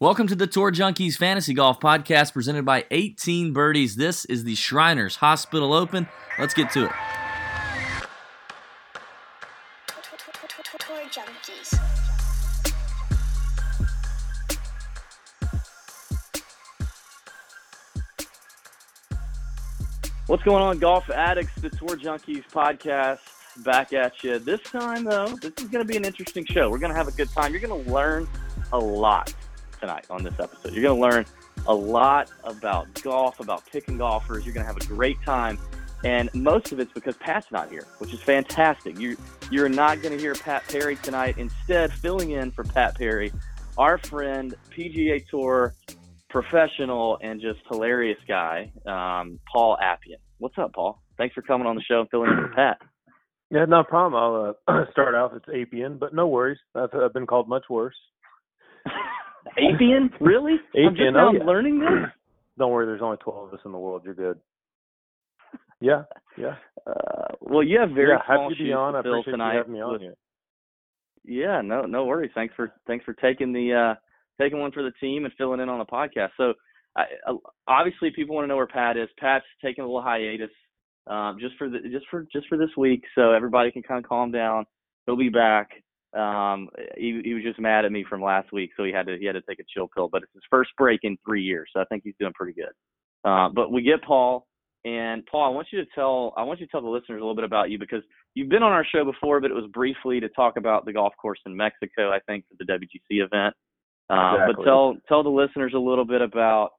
Welcome to the Tour Junkies Fantasy Golf Podcast presented by 18 Birdies. This is the Shriners Hospital Open. Let's get to it. What's going on, golf addicts? The Tour Junkies podcast back at you. This time, though, this is going to be an interesting show. We're going to have a good time. You're going to learn a lot tonight on this episode. You're going to learn a lot about golf, about picking golfers. You're going to have a great time. And most of it's because Pat's not here, which is fantastic. You, you're not going to hear Pat Perry tonight. Instead, filling in for Pat Perry, our friend, PGA Tour professional and just hilarious guy, um, Paul Apyan. What's up, Paul? Thanks for coming on the show and filling in for Pat. Yeah, no problem. I'll uh, start off. It's Apyan, but no worries. I've, I've been called much worse. Apyan? Really? I'm just now oh, yeah. learning this? Don't worry. There's only 12 of us in the world. You're good. Yeah, yeah. Uh, well, you have very yeah, small happy to shoes be on. to I fill appreciate tonight. you having me on with- here. Yeah, no, no worries. Thanks for thanks for taking the uh, taking one for the team and filling in on the podcast. So, I, uh, obviously, people want to know where Pat is. Pat's taking a little hiatus, um, just for the just for just for this week, so everybody can kind of calm down. He'll be back. Um, he, he was just mad at me from last week, so he had to he had to take a chill pill. But it's his first break in three years, so I think he's doing pretty good. Uh, but we get Paul, and Paul, I want you to tell I want you to tell the listeners a little bit about you because you've been on our show before, but it was briefly to talk about the golf course in Mexico, I think, for the WGC event. Uh, But tell tell the listeners a little bit about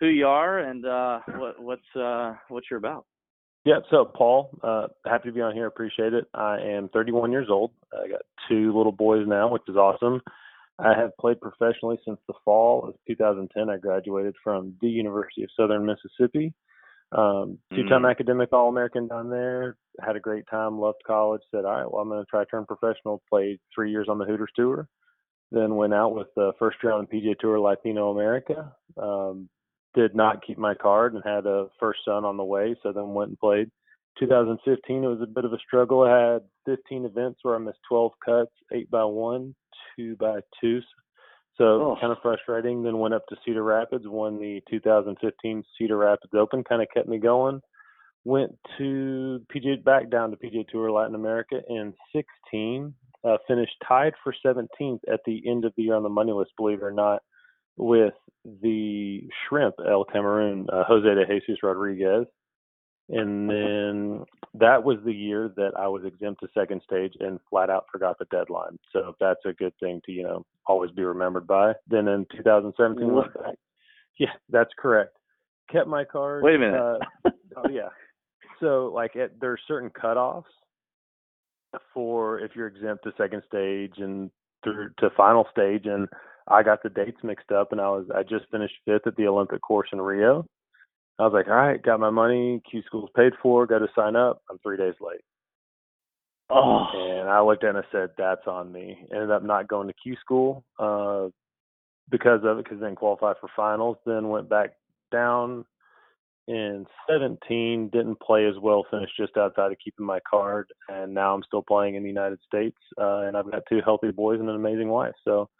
who you are and uh, what what's uh, what you're about. Yeah, so Paul, uh, happy to be on here. Appreciate it. I am 31 years old. I got two little boys now, which is awesome. I have played professionally since the fall of 2010. I graduated from the University of Southern Mississippi. Um, two-time Mm. academic All-American down there. Had a great time. Loved college. Said, all right, well, I'm going to try to turn professional. Played three years on the Hooters Tour. Then went out with the first year on the PGA Tour Latino America. Um, did not keep my card and had a first son on the way. So then went and played. 2015, it was a bit of a struggle. I had 15 events where I missed 12 cuts, eight by one, two by two. So Oh. kind of frustrating. Then went up to Cedar Rapids, won the 2015 Cedar Rapids Open, kind of kept me going. Went to PGA back down to PGA Tour Latin America in 16. Uh, finished tied for 17th at the end of the year on the money list, believe it or not, with the Shrimp El Camarón, uh, Jose de Jesus Rodriguez. And then that was the year that I was exempt to second stage and flat out forgot the deadline. So that's a good thing to, you know, always be remembered by. Then in 2017, went back. Yeah, that's correct. Kept my card. Wait a minute. Uh, oh yeah. So like it, there's certain cutoffs for if you're exempt to second stage and through to final stage and I got the dates mixed up and I was I just finished fifth at the Olympic course in Rio. I was like, all right, got my money, Q school's paid for, got to sign up. I'm three days late. oh, And I looked at it and I said, that's on me. Ended up not going to Q school uh, because of it, because then qualified for finals. Then went back down in 17, didn't play as well, finished just outside of keeping my card. And now I'm still playing in the United States. Uh, and I've got two healthy boys and an amazing wife. So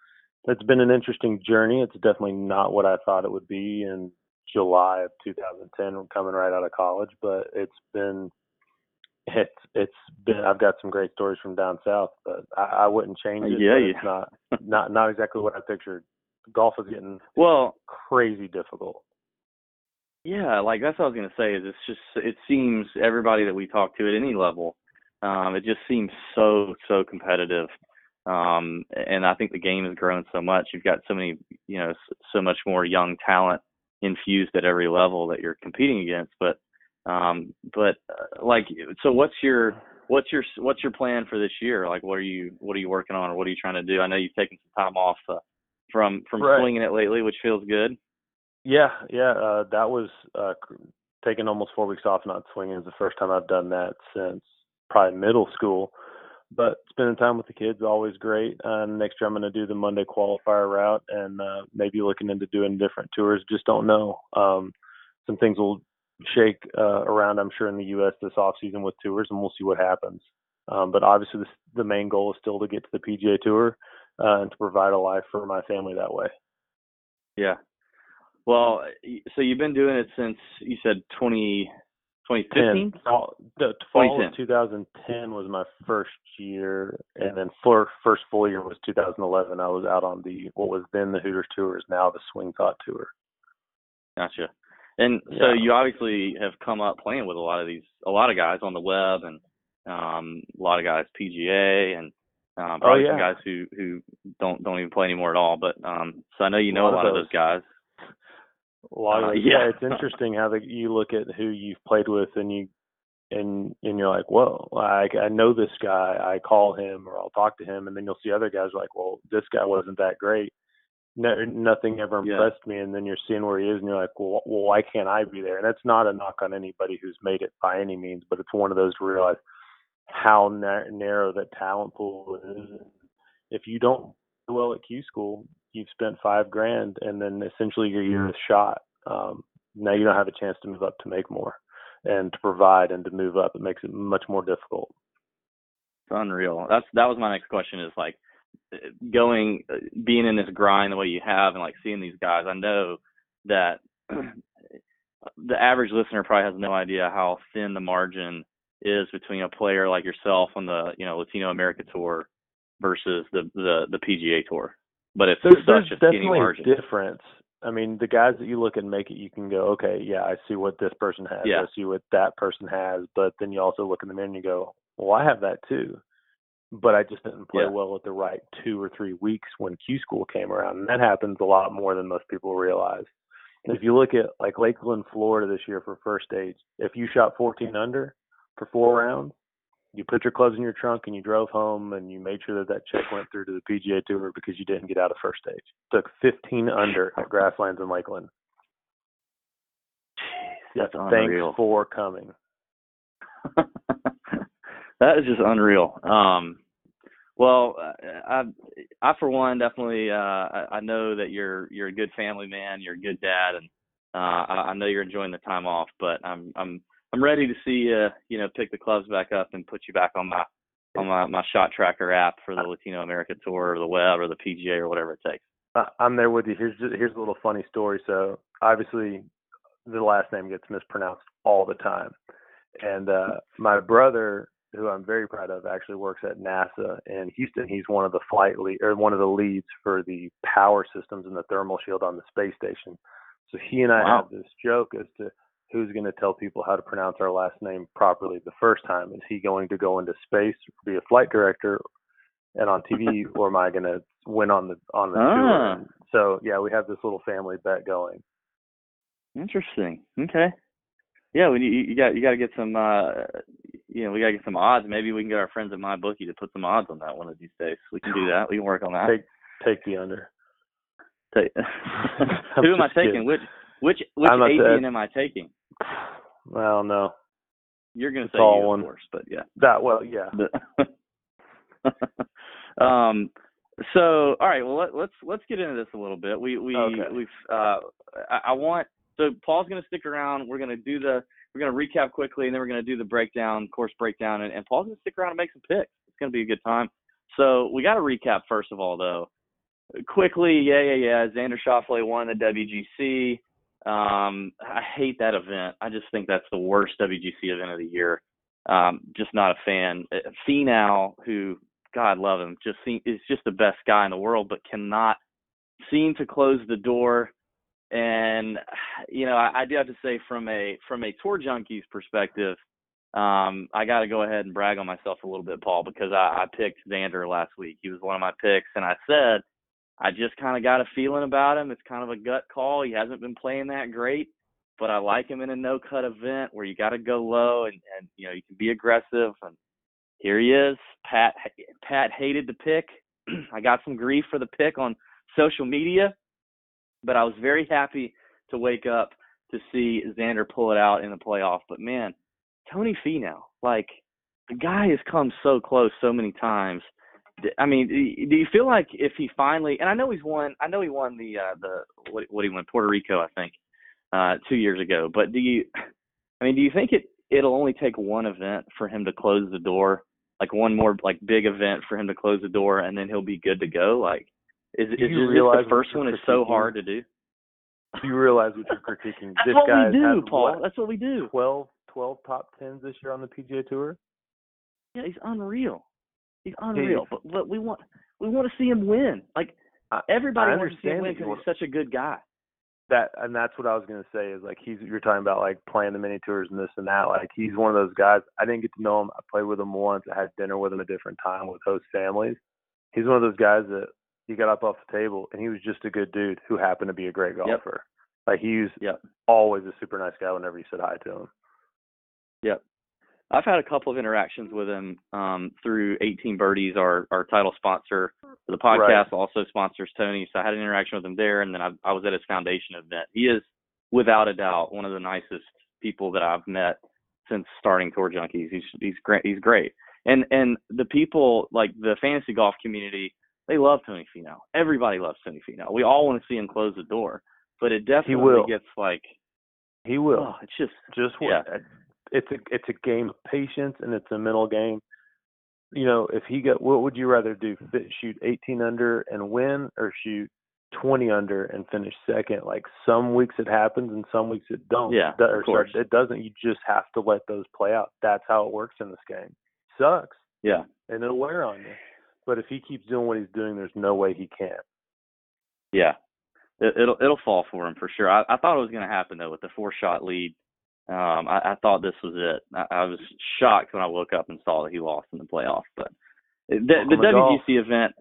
it's been an interesting journey. It's definitely not what I thought it would be in July of 2010, coming right out of college, but it's been it's it's been I've got some great stories from down south, but I, I wouldn't change it. Yeah, yeah. it's not not not exactly what I pictured. Golf is getting well, crazy difficult. Yeah, like that's what I was gonna say. Is it's just it seems everybody that we talk to at any level, um, it just seems so so competitive, um, and I think the game has grown so much. You've got so many, you know, so much more young talent infused at every level that you're competing against. But, um, but uh, like, so what's your what's your what's your plan for this year? Like, what are you what are you working on, or what are you trying to do? I know you've taken some time off uh, from from Right. swinging it lately, which feels good. Yeah, yeah, uh, that was uh, taking almost four weeks off not swinging is the first time I've done that since probably middle school. But spending time with the kids always great. Uh, next year I'm going to do the Monday qualifier route and uh, maybe looking into doing different tours. Just don't know. Um, some things will shake uh, around, I'm sure, in the U.S. this off season with tours, and we'll see what happens. Um, but obviously, this, the main goal is still to get to the PGA Tour uh, and to provide a life for my family that way. Yeah. Well, so you've been doing it since you said 20, 2015? Fall, the fall of 2010 was my first year, and then for first full year was 2011. I was out on the what was then the Hooters Tour, is now the Swing Thought Tour. Gotcha. And so you obviously have come up playing with a lot of these, a lot of guys on the web, and um, a lot of guys PGA, and um, probably oh, yeah. some guys who who don't don't even play anymore at all. But um, so I know you know a lot, a lot of, those. those guys. A lot uh, yeah. yeah, it's interesting how the, you look at who you've played with, and you and and you're like, whoa, I I know this guy. I call him or I'll talk to him, and then you'll see other guys like, well, this guy wasn't that great no, nothing ever impressed yeah. me. And then you're seeing where he is, and you're like, well, well, why can't I be there? And that's not a knock on anybody who's made it by any means, but it's one of those to realize how na- narrow that talent pool is. If you don't do well at Q school, you've spent five grand, and then essentially your year mm-hmm. is shot. Um, now you don't have a chance to move up to make more and to provide and to move up. It makes it much more difficult. It's unreal. That's that was my next question. Is like uh, going uh, being in this grind the way you have and like seeing these guys i know that the average listener probably has no idea how thin the margin is between a player like yourself on the you know latino america tour versus the the, the pga tour but it's there's, such a definitely margin. difference i mean the guys that you look and make it you can go okay yeah i see what this person has yeah. i see what that person has but then you also look in the mirror and you go well i have that too but I just didn't play yeah. well at the right two or three weeks when Q school came around. And that happens a lot more than most people realize. And if you look at like Lakeland, Florida this year for first stage, if you shot 14 under for four rounds, you put your clothes in your trunk and you drove home and you made sure that that check went through to the PGA Tour because you didn't get out of first stage. Took 15 under at Grasslands in Lakeland. That's unreal. Thanks for coming. that is just unreal. Um, well, I, I for one definitely, uh, I, I know that you're you're a good family man, you're a good dad, and uh, I, I know you're enjoying the time off. But I'm I'm I'm ready to see you, you know, pick the clubs back up and put you back on my on my my shot tracker app for the Latino America Tour or the web or the PGA or whatever it takes. I'm there with you. Here's here's a little funny story. So obviously, the last name gets mispronounced all the time, and uh, my brother who I'm very proud of, actually works at NASA in Houston. He's one of the flight lead or one of the leads for the power systems and the thermal shield on the space station. So he and I wow. have this joke as to who's going to tell people how to pronounce our last name properly the first time. Is he going to go into space, be a flight director, and on TV, or am I going to win on the on the ah. tour? So yeah, we have this little family bet going. Interesting. Okay. Yeah, when you you got you got to get some uh you know, we gotta get some odds. Maybe we can get our friends at MyBookie to put some odds on that one of these days. We can do that. We can work on that. Take take the under. Take, who am I taking? Kidding. Which which which Adrian am I taking? I don't. You're gonna it's say all one. course, but yeah. That well, yeah. um. So all right. Well, let, let's let's get into this a little bit. We we okay. we've uh. I, I want so Paul's gonna stick around. We're gonna do the we're going to recap quickly, and then we're going to do the breakdown, course breakdown, and, and Paul's going to stick around and make some picks. It's going to be a good time. So we got to recap first of all, though. Quickly, yeah, yeah, yeah. Xander Schauffele won the WGC. Um, I hate that event. I just think that's the worst WGC event of the year. Um, just not a fan. Uh, Finau, who God love him, just seem, is just the best guy in the world, but cannot seem to close the door and you know, I, I do have to say from a from a tour junkies perspective, um, I got to go ahead and brag on myself a little bit, Paul, because I, I picked Xander last week. He was one of my picks, and I said I just kind of got a feeling about him. It's kind of a gut call. He hasn't been playing that great, but I like him in a no cut event where you got to go low and and you know you can be aggressive. And here he is. Pat Pat hated the pick. I got some grief for the pick on social media but I was very happy to wake up to see Xander pull it out in the playoff. But man, Tony Finau, like the guy has come so close so many times. I mean, do you feel like if he finally and I know he's won I know he won the uh the what what he won Puerto Rico I think uh 2 years ago, but do you I mean, do you think it it'll only take one event for him to close the door? Like one more like big event for him to close the door and then he'll be good to go like is, is, is the first one is so hard to do? Do you realize what you're critiquing? That's this what guy we do, has Paul. what, That's what we do. 12, 12 top tens this year on the PGA Tour. Yeah, he's unreal. He's unreal. But but we want we want to see him win. Like I- everybody I wants to see him win because he's such a good guy. that and that's what I was gonna say is like he's you're talking about like playing the mini tours and this and that. Like he's one of those guys. I didn't get to know him. I played with him once. I had dinner with him a different time with host families. He's one of those guys that he got up off the table and he was just a good dude who happened to be a great golfer. Like he was Yep. always a super nice guy whenever you said hi to him. Yep. I've had a couple of interactions with him um, through 18 Birdies, our our title sponsor for the podcast, Right. also sponsors Tony. So I had an interaction with him there, and then I, I was at his foundation event. He is, without a doubt, one of the nicest people that I've met since starting Tour Junkies. He's he's great. He's great. And and the people like the fantasy golf community, they love Tony Finau. Everybody loves Tony Finau. We all want to see him close the door, but it definitely will. gets like, He will. oh, it's just just yeah. It's a it's a game of patience and it's a mental game. You know, if he got what would you rather do? Fit, shoot 18 under and win, or shoot 20 under and finish second? Like some weeks it happens and some weeks it don't. Yeah, Do- of or course. It doesn't. You just have to let those play out. That's how it works in this game. Sucks yeah. and it'll wear on you. But if he keeps doing what he's doing, there's no way he can't. Yeah, it, it'll it'll fall for him for sure. I, I thought it was going to happen though with the four shot lead. Um, I, I thought this was it. I, I was shocked when I woke up and saw that he lost in the playoff. But the, the to golf. WGC event,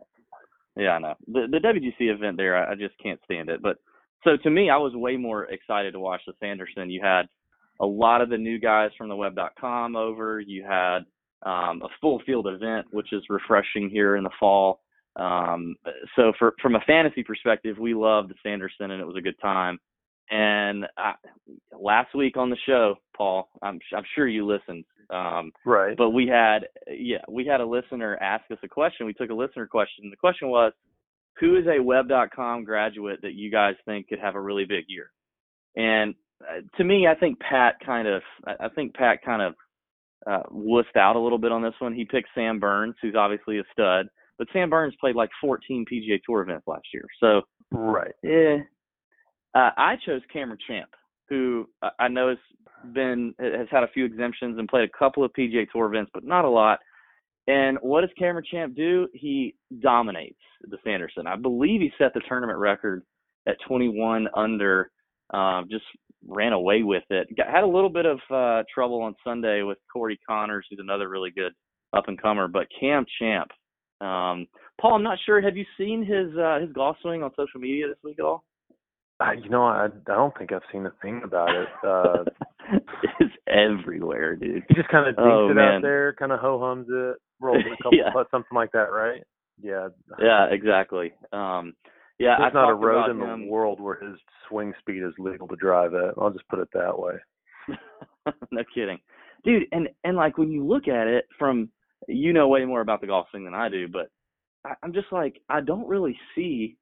yeah, I know the the WGC event there. I, I just can't stand it. But so to me, I was way more excited to watch the Sanderson. You had a lot of the new guys from the web.com over. You had um, a full field event, which is refreshing here in the fall. Um, so for from a fantasy perspective, we loved the Sanderson and it was a good time. And I, last week on the show, Paul, I'm I'm sure you listened. Um, Right. but we had yeah, we had a listener ask us a question. We took a listener question. The question was, who is a web.com graduate that you guys think could have a really big year? And uh, to me, I think Pat kind of I I think Pat kind of uh, wussed out a little bit on this one. He picked Sam Burns, who's obviously a stud, but Sam Burns played like 14 PGA Tour events last year. So right. yeah. Uh, I chose Cameron Champ, who I- I know has been has had a few exemptions and played a couple of PGA Tour events, but not a lot. And what does Cameron Champ do? He dominates the Sanderson. I believe he set the tournament record at 21 under. Um, just ran away with it. Got, had a little bit of uh, trouble on Sunday with Corey Conners, who's another really good up and comer. But Cam Champ, um, Paul, I'm not sure. Have you seen his uh, his golf swing on social media this week at all? I, you know, I I don't think I've seen a thing about it. Uh, it's everywhere, dude. He just kind of dinks Oh, it man. out there, kind of ho hums it, rolls it a couple Yeah. putts, something like that, right? Yeah. Yeah, exactly. Um, yeah, There's I not a road in him. the world where his swing speed is legal to drive at. I'll just put it that way. no kidding, dude. And and like when you look at it from, you know way more about the golf swing than I do, but I, I'm just like I don't really see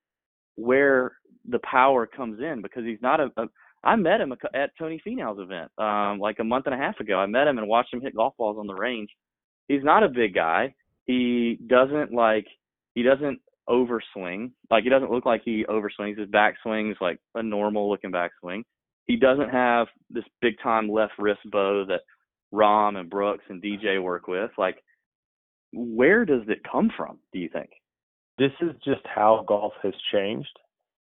where the power comes in because he's not a. a I met him at Tony Finau's event um, like a month and a half ago. I met him and watched him hit golf balls on the range. He's not a big guy. He doesn't like he doesn't overswing. Like he doesn't look like he overswings. His backswing's like a normal looking backswing. He doesn't have this big time left wrist bow that Rahm and Brooks and DJ work with. Like, where does it come from? Do you think? This is just how golf has changed.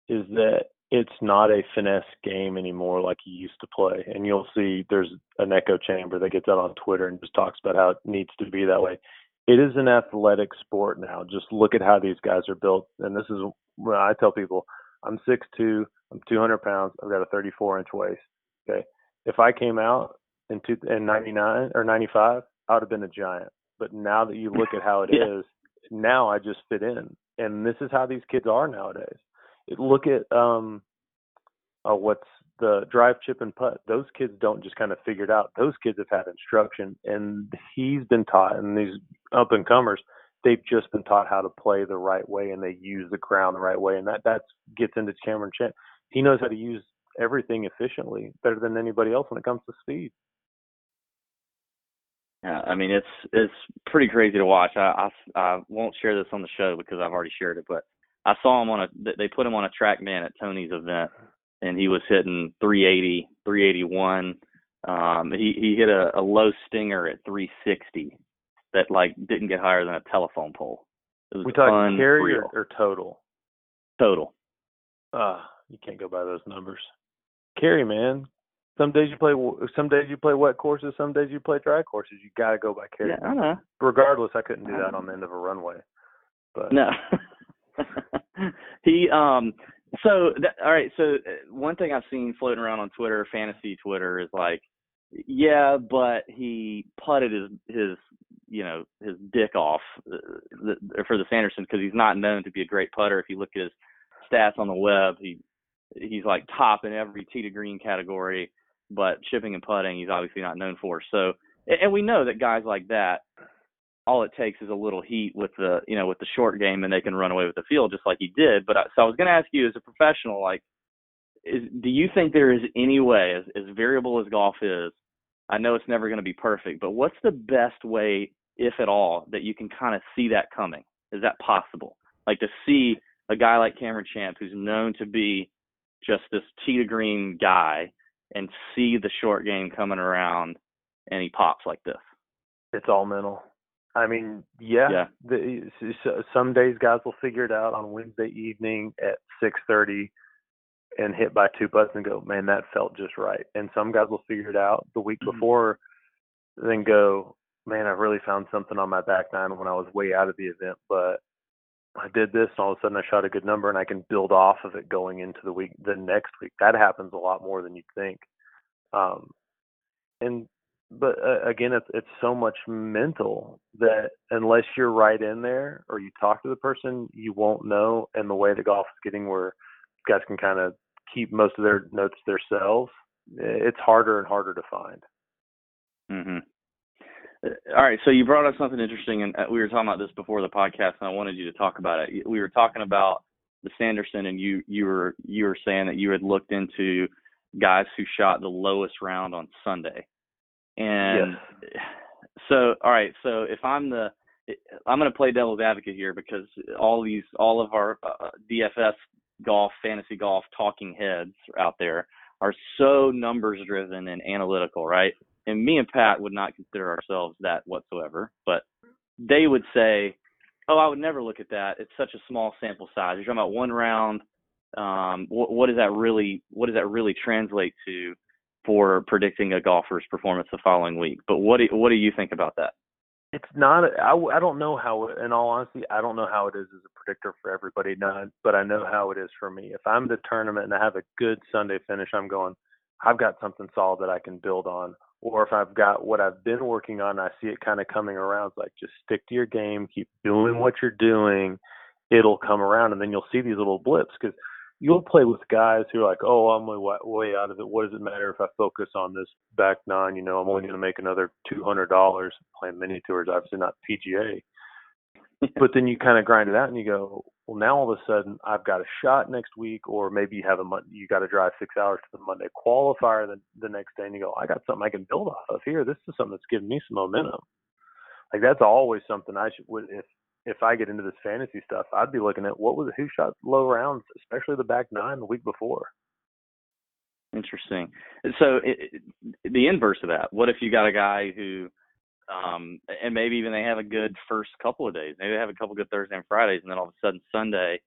Is that it's not a finesse game anymore like you used to play. And you'll see there's an echo chamber that gets out on Twitter and just talks about how it needs to be that way. It is an athletic sport now. Just look at how these guys are built. And this is when I tell people I'm 6'2, I'm 200 pounds, I've got a 34 inch waist. Okay. If I came out in, two, in 99 or 95, I would have been a giant. But now that you look at how it is, Yeah. Now I just fit in. And this is how these kids are nowadays. Look at um, uh, what's the drive, chip, and putt. Those kids don't just kind of figure it out. Those kids have had instruction, and he's been taught. And these up and comers, they've just been taught how to play the right way, and they use the ground the right way. And that that gets into Cameron Champ. He knows how to use everything efficiently, better than anybody else when it comes to speed. Yeah, I mean it's it's pretty crazy to watch. I, I I won't share this on the show because I've already shared it, but I saw him on a they put him on a TrackMan at Tony's event, and he was hitting 380, 381. Um, he he hit a, a low stinger at 360 that like didn't get higher than a telephone pole. It was We talking carry or, or total? total. Uh, you can't go by those numbers. Carry, man. Some days you play some days you play wet courses, some days you play dry courses. You got to go by carry. Yeah, I know. Regardless, I couldn't do that on the end of a runway. But No. he um so that, all right, so uh, one thing I've seen floating around on Twitter, fantasy Twitter is like yeah, but he putted his his you know his dick off uh, the, for the Sanderson because he's not known to be a great putter. If you look at his stats on the web, he he's like top in every tee to green category, but chipping and putting he's obviously not known for. So and we know that guys like that all it takes is a little heat with the you know with the short game and they can run away with the field just like he did. But I, so I was going to ask you as a professional, like, is do you think there is any way, as as variable as golf is, I know it's never going to be perfect, but what's the best way, if at all, that you can kind of see that coming? Is that possible? Like to see a guy like Cameron Champ, who's known to be just this tee to green guy, and see the short game coming around, and he pops like this. it's all mental. I mean, yeah. Yeah. The, some days guys will figure it out on Wednesday evening at six thirty and hit by two putts and go, man, that felt just right. And some guys will figure it out the week Mhm. before, then go, man, I really found something on my back nine when I was way out of the event, but I did this, and all of a sudden I shot a good number, and I can build off of it going into the week, the next week. That happens a lot more than you'd think. Um, and but uh, again, it's it's so much mental that unless you're right in there or you talk to the person, you won't know. And the way the golf is getting, where guys can kind of keep most of their notes themselves, it's harder and harder to find. hmm All right, so you brought up something interesting, and uh, we were talking about this before the podcast, and I wanted you to talk about it. We were talking about the Sanderson, and you you were you were saying that you had looked into guys who shot the lowest round on Sunday, and so all right, so if I'm the I'm going to play devil's advocate here because all these all of our uh, DFS golf, fantasy golf talking heads out there are so numbers driven and analytical, right? And me and Pat would not consider ourselves that whatsoever, but they would say, "Oh, I would never look at that. It's such a small sample size. You're talking about one round. Um, what, what does that really what does that really translate to for predicting a golfer's performance the following week?" But what do what do you think about that? It's not. I, I don't know how. In all honesty, I don't know how it is as a predictor for everybody. Not, but I know how it is for me. If I'm the tournament and I have a good Sunday finish, I'm going. I've got something solid that I can build on. Or if I've got what I've been working on, I see it kind of coming around. It's like just stick to your game, keep doing what you're doing. It'll come around, and then you'll see these little blips because you'll play with guys who are like, "Oh, I'm way way out of it. What does it matter if I focus on this back nine? You know, I'm only going to make another two hundred dollars playing mini tours, obviously not PGA." but then you kind of grind it out, and you go, "Well, now all of a sudden I've got a shot next week, or maybe you have a month you got to drive six hours to the Monday qualifier the the next day, and you go, "I got something I can build off of here. This is something that's giving me some momentum." Like that's always something I should would if if I get into this fantasy stuff, I'd be looking at what was who shot low rounds, especially the back nine the week before. Interesting. So it, it- the inverse of that. What if you got a guy who, um, and maybe even they have a good first couple of days. Maybe they have a couple good Thursday and Fridays, and then all of a sudden Sunday,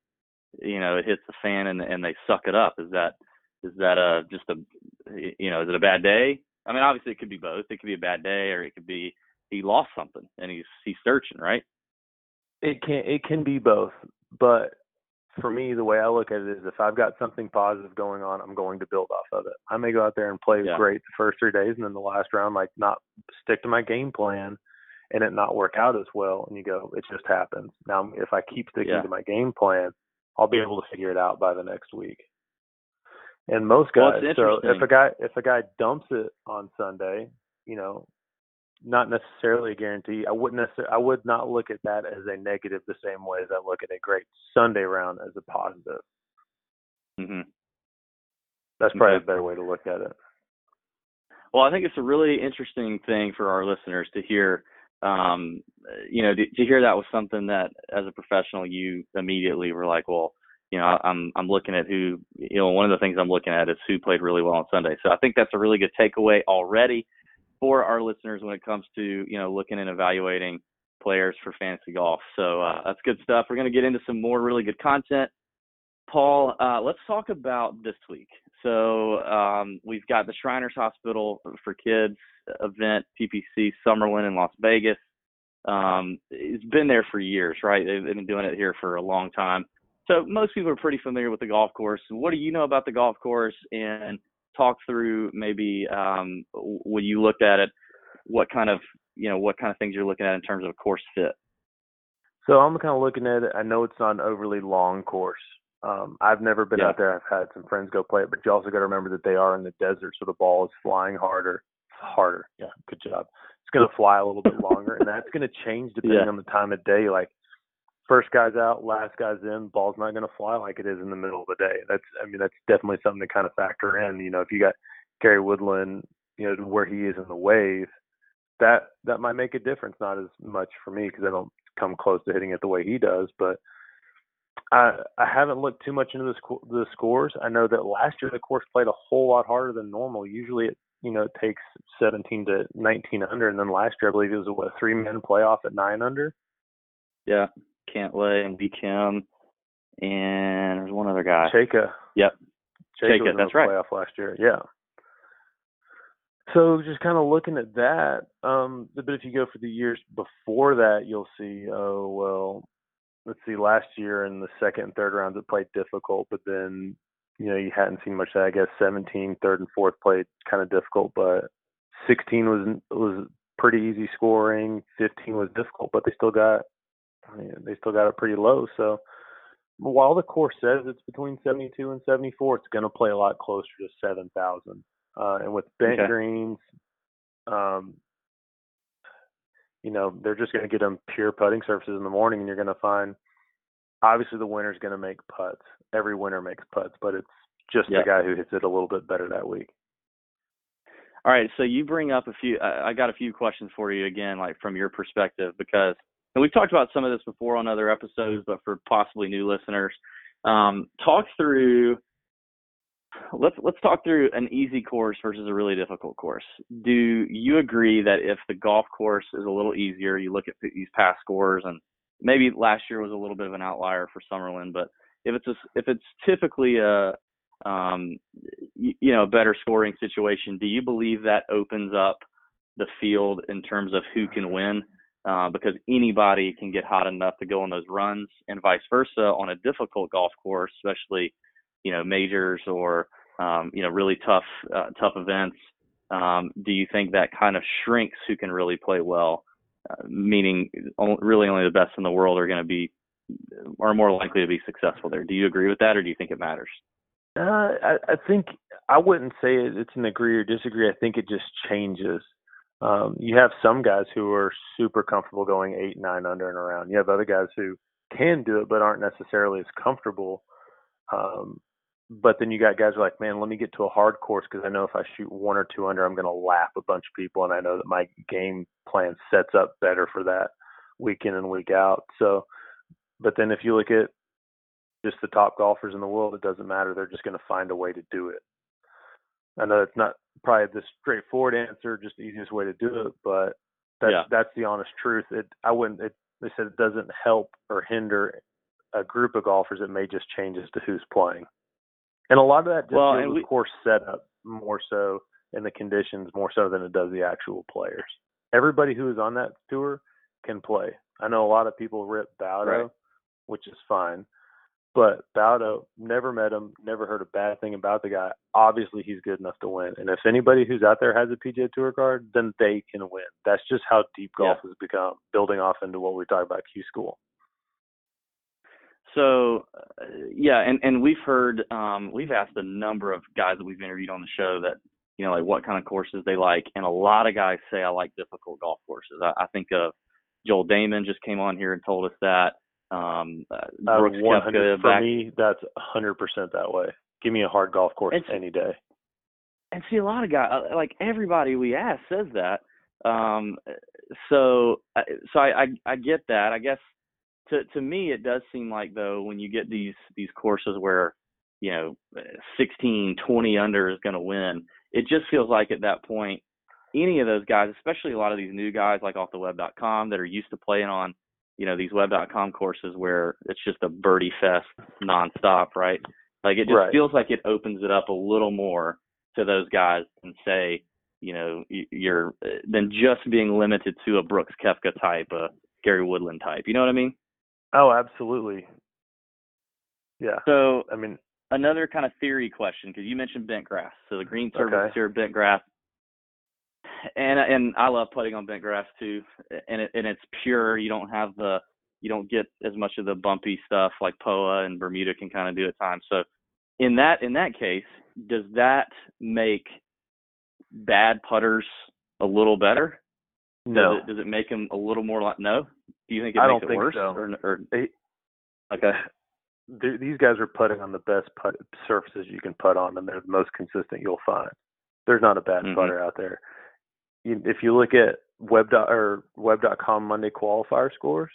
you know, it hits the fan and and they suck it up. Is that is that a just a you know is it a bad day? I mean, obviously it could be both. It could be a bad day, or it could be he lost something and he's he's searching, right? It can it can be both, but for me, the way I look at it is if I've got something positive going on, I'm going to build off of it. I may go out there and play Yeah. great the first three days, and then the last round, like not stick to my game plan, and it not work out as well. And you go, it just happens. Now, if I keep sticking Yeah. to my game plan, I'll be able to figure it out by the next week. And most guys, it's so if a guy if a guy dumps it on Sunday, you know, not necessarily a guarantee. I wouldn't necessarily, I would not look at that as a negative the same way as I look at a great Sunday round as a positive. hmm That's probably Okay. a better way to look at it. Well, I think it's a really interesting thing for our listeners to hear. Um, you know, to, to hear that was something that, as a professional, you immediately were like, well, you know, I'm I'm looking at who, you know, one of the things I'm looking at is who played really well on Sunday. So I think that's a really good takeaway already for our listeners when it comes to, you know, looking and evaluating players for fantasy golf. So uh, that's good stuff. We're going to get into some more really good content. Paul, uh, let's talk about this week. So um, we've got the Shriners Hospital for Kids event, TPC Summerlin in Las Vegas. Um, it's been there for years, right? They've been doing it here for a long time. So most people are pretty familiar with the golf course. What do you know about the golf course? And talk through maybe um, when you looked at it, what kind of you know what kind of things you're looking at in terms of a course fit. So I'm kind of looking at it. I know it's not an overly long course. Um, I've never been yeah. out there. I've had some friends go play it, but you also got to remember that they are in the desert, so the ball is flying harder. Harder, yeah. Good job. It's going to fly a little bit longer, and that's going to change depending yeah. on the time of day. Like first guy's out, last guy's in, ball's not going to fly like it is in the middle of the day. That's, I mean, that's definitely something to kind of factor in. You know, if you got Gary Woodland, you know, where he is in the wave, that that might make a difference. Not as much for me because I don't come close to hitting it the way he does, but I I haven't looked too much into the the scores. I know that last year the course played a whole lot harder than normal. Usually it you know it takes 17 to 19 under, and then last year I believe it was a what three man playoff at nine under. Yeah, Cantlay and B Kim, and there's one other guy. Cejka. Yep. Cejka, Cejka that's right. Playoff last year. Yeah. So just kind of looking at that, um, but if you go for the years before that, you'll see, oh well, let's see, last year in the second and third rounds it played difficult, but then you know you hadn't seen much. Of that. I guess 17, third and fourth played kind of difficult, but 16 was was pretty easy scoring. 15 was difficult, but they still got I mean, they still got it pretty low. So while the course says it's between 72 and 74, it's going to play a lot closer to 7,000. Uh, and with bent okay. greens, um, you know, they're just going to get them pure putting surfaces in the morning, and you're going to find obviously the winner's going to make putts. Every winner makes putts, but it's just yep. the guy who hits it a little bit better that week. All right, so you bring up a few. I got a few questions for you again, like from your perspective, because and we've talked about some of this before on other episodes, but for possibly new listeners, um, talk through. Let's let's talk through an easy course versus a really difficult course. Do you agree that if the golf course is a little easier, you look at these past scores, and maybe last year was a little bit of an outlier for Summerlin, but if it's a, if it's typically a um, you, know better scoring situation, do you believe that opens up the field in terms of who can win? Uh, because anybody can get hot enough to go on those runs, and vice versa on a difficult golf course, especially you know majors or um, you know really tough uh, tough events. Um, do you think that kind of shrinks who can really play well? Uh, meaning, really only the best in the world are going to be are more likely to be successful there. Do you agree with that, or do you think it matters? Uh, I, I think I wouldn't say it's an agree or disagree. I think it just changes um, you have some guys who are super comfortable going eight, nine under and around. You have other guys who can do it but aren't necessarily as comfortable. Um, but then you got guys who are like, man, let me get to a hard course because I know if I shoot one or two under, I'm going to lap a bunch of people, and I know that my game plan sets up better for that week in and week out. So, but then if you look at just the top golfers in the world, it doesn't matter. They're just going to find a way to do it. I know it's not probably the straightforward answer, just the easiest way to do it, but that's yeah. that's the honest truth. It I wouldn't. It, they said it doesn't help or hinder a group of golfers. It may just change as to who's playing, and a lot of that just well, deals with we, course setup more so in the conditions more so than it does the actual players. Everybody who is on that tour can play. I know a lot of people rip Bowdo, right. which is fine. But Bowdo never met him, never heard a bad thing about the guy. Obviously, he's good enough to win. And if anybody who's out there has a PGA Tour card, then they can win. That's just how deep golf yeah. has become, building off into what we talk about Q School. So, uh, yeah, and and we've heard, um, we've asked a number of guys that we've interviewed on the show that, you know, like what kind of courses they like, and a lot of guys say I like difficult golf courses. I, I think of Joel Dahmen just came on here and told us that. Um, uh, uh Brooks 100 for me, that's a 100% that way. Give me a hard golf course any day. And see, a lot of guys, uh, like everybody we ask, says that. Um, so, uh, so I, I, I get that. I guess to to me it does seem like though when you get these these courses where you know 16 20 under is going to win it just feels like at that point any of those guys especially a lot of these new guys like off the web.com that are used to playing on you know these web.com courses where it's just a birdie fest nonstop right like it just Right. feels like it opens it up a little more to those guys and say you know you're uh, than just being limited to a Brooks Koepka type a Gary Woodland type you know what I mean Oh, absolutely. Yeah. so I mean, another kind of theory question because you mentioned bent grass. So the green surface Okay. here, bent grass, and and I love putting on bent grass too. And it and it's pure. You don't have the you don't get as much of the bumpy stuff like Poa and Bermuda can kind of do at times. So in that in that case, does that make bad putters a little better? no. Does it, does it make them a little more like no? Do you think it I makes don't it think worse? so. Or, or They- okay. these guys are putting on the best putt surfaces you can put on, and they're the most consistent you'll find. There's not a bad Mhm. putter out there. If you look at web dot, or web.com Monday qualifier scores,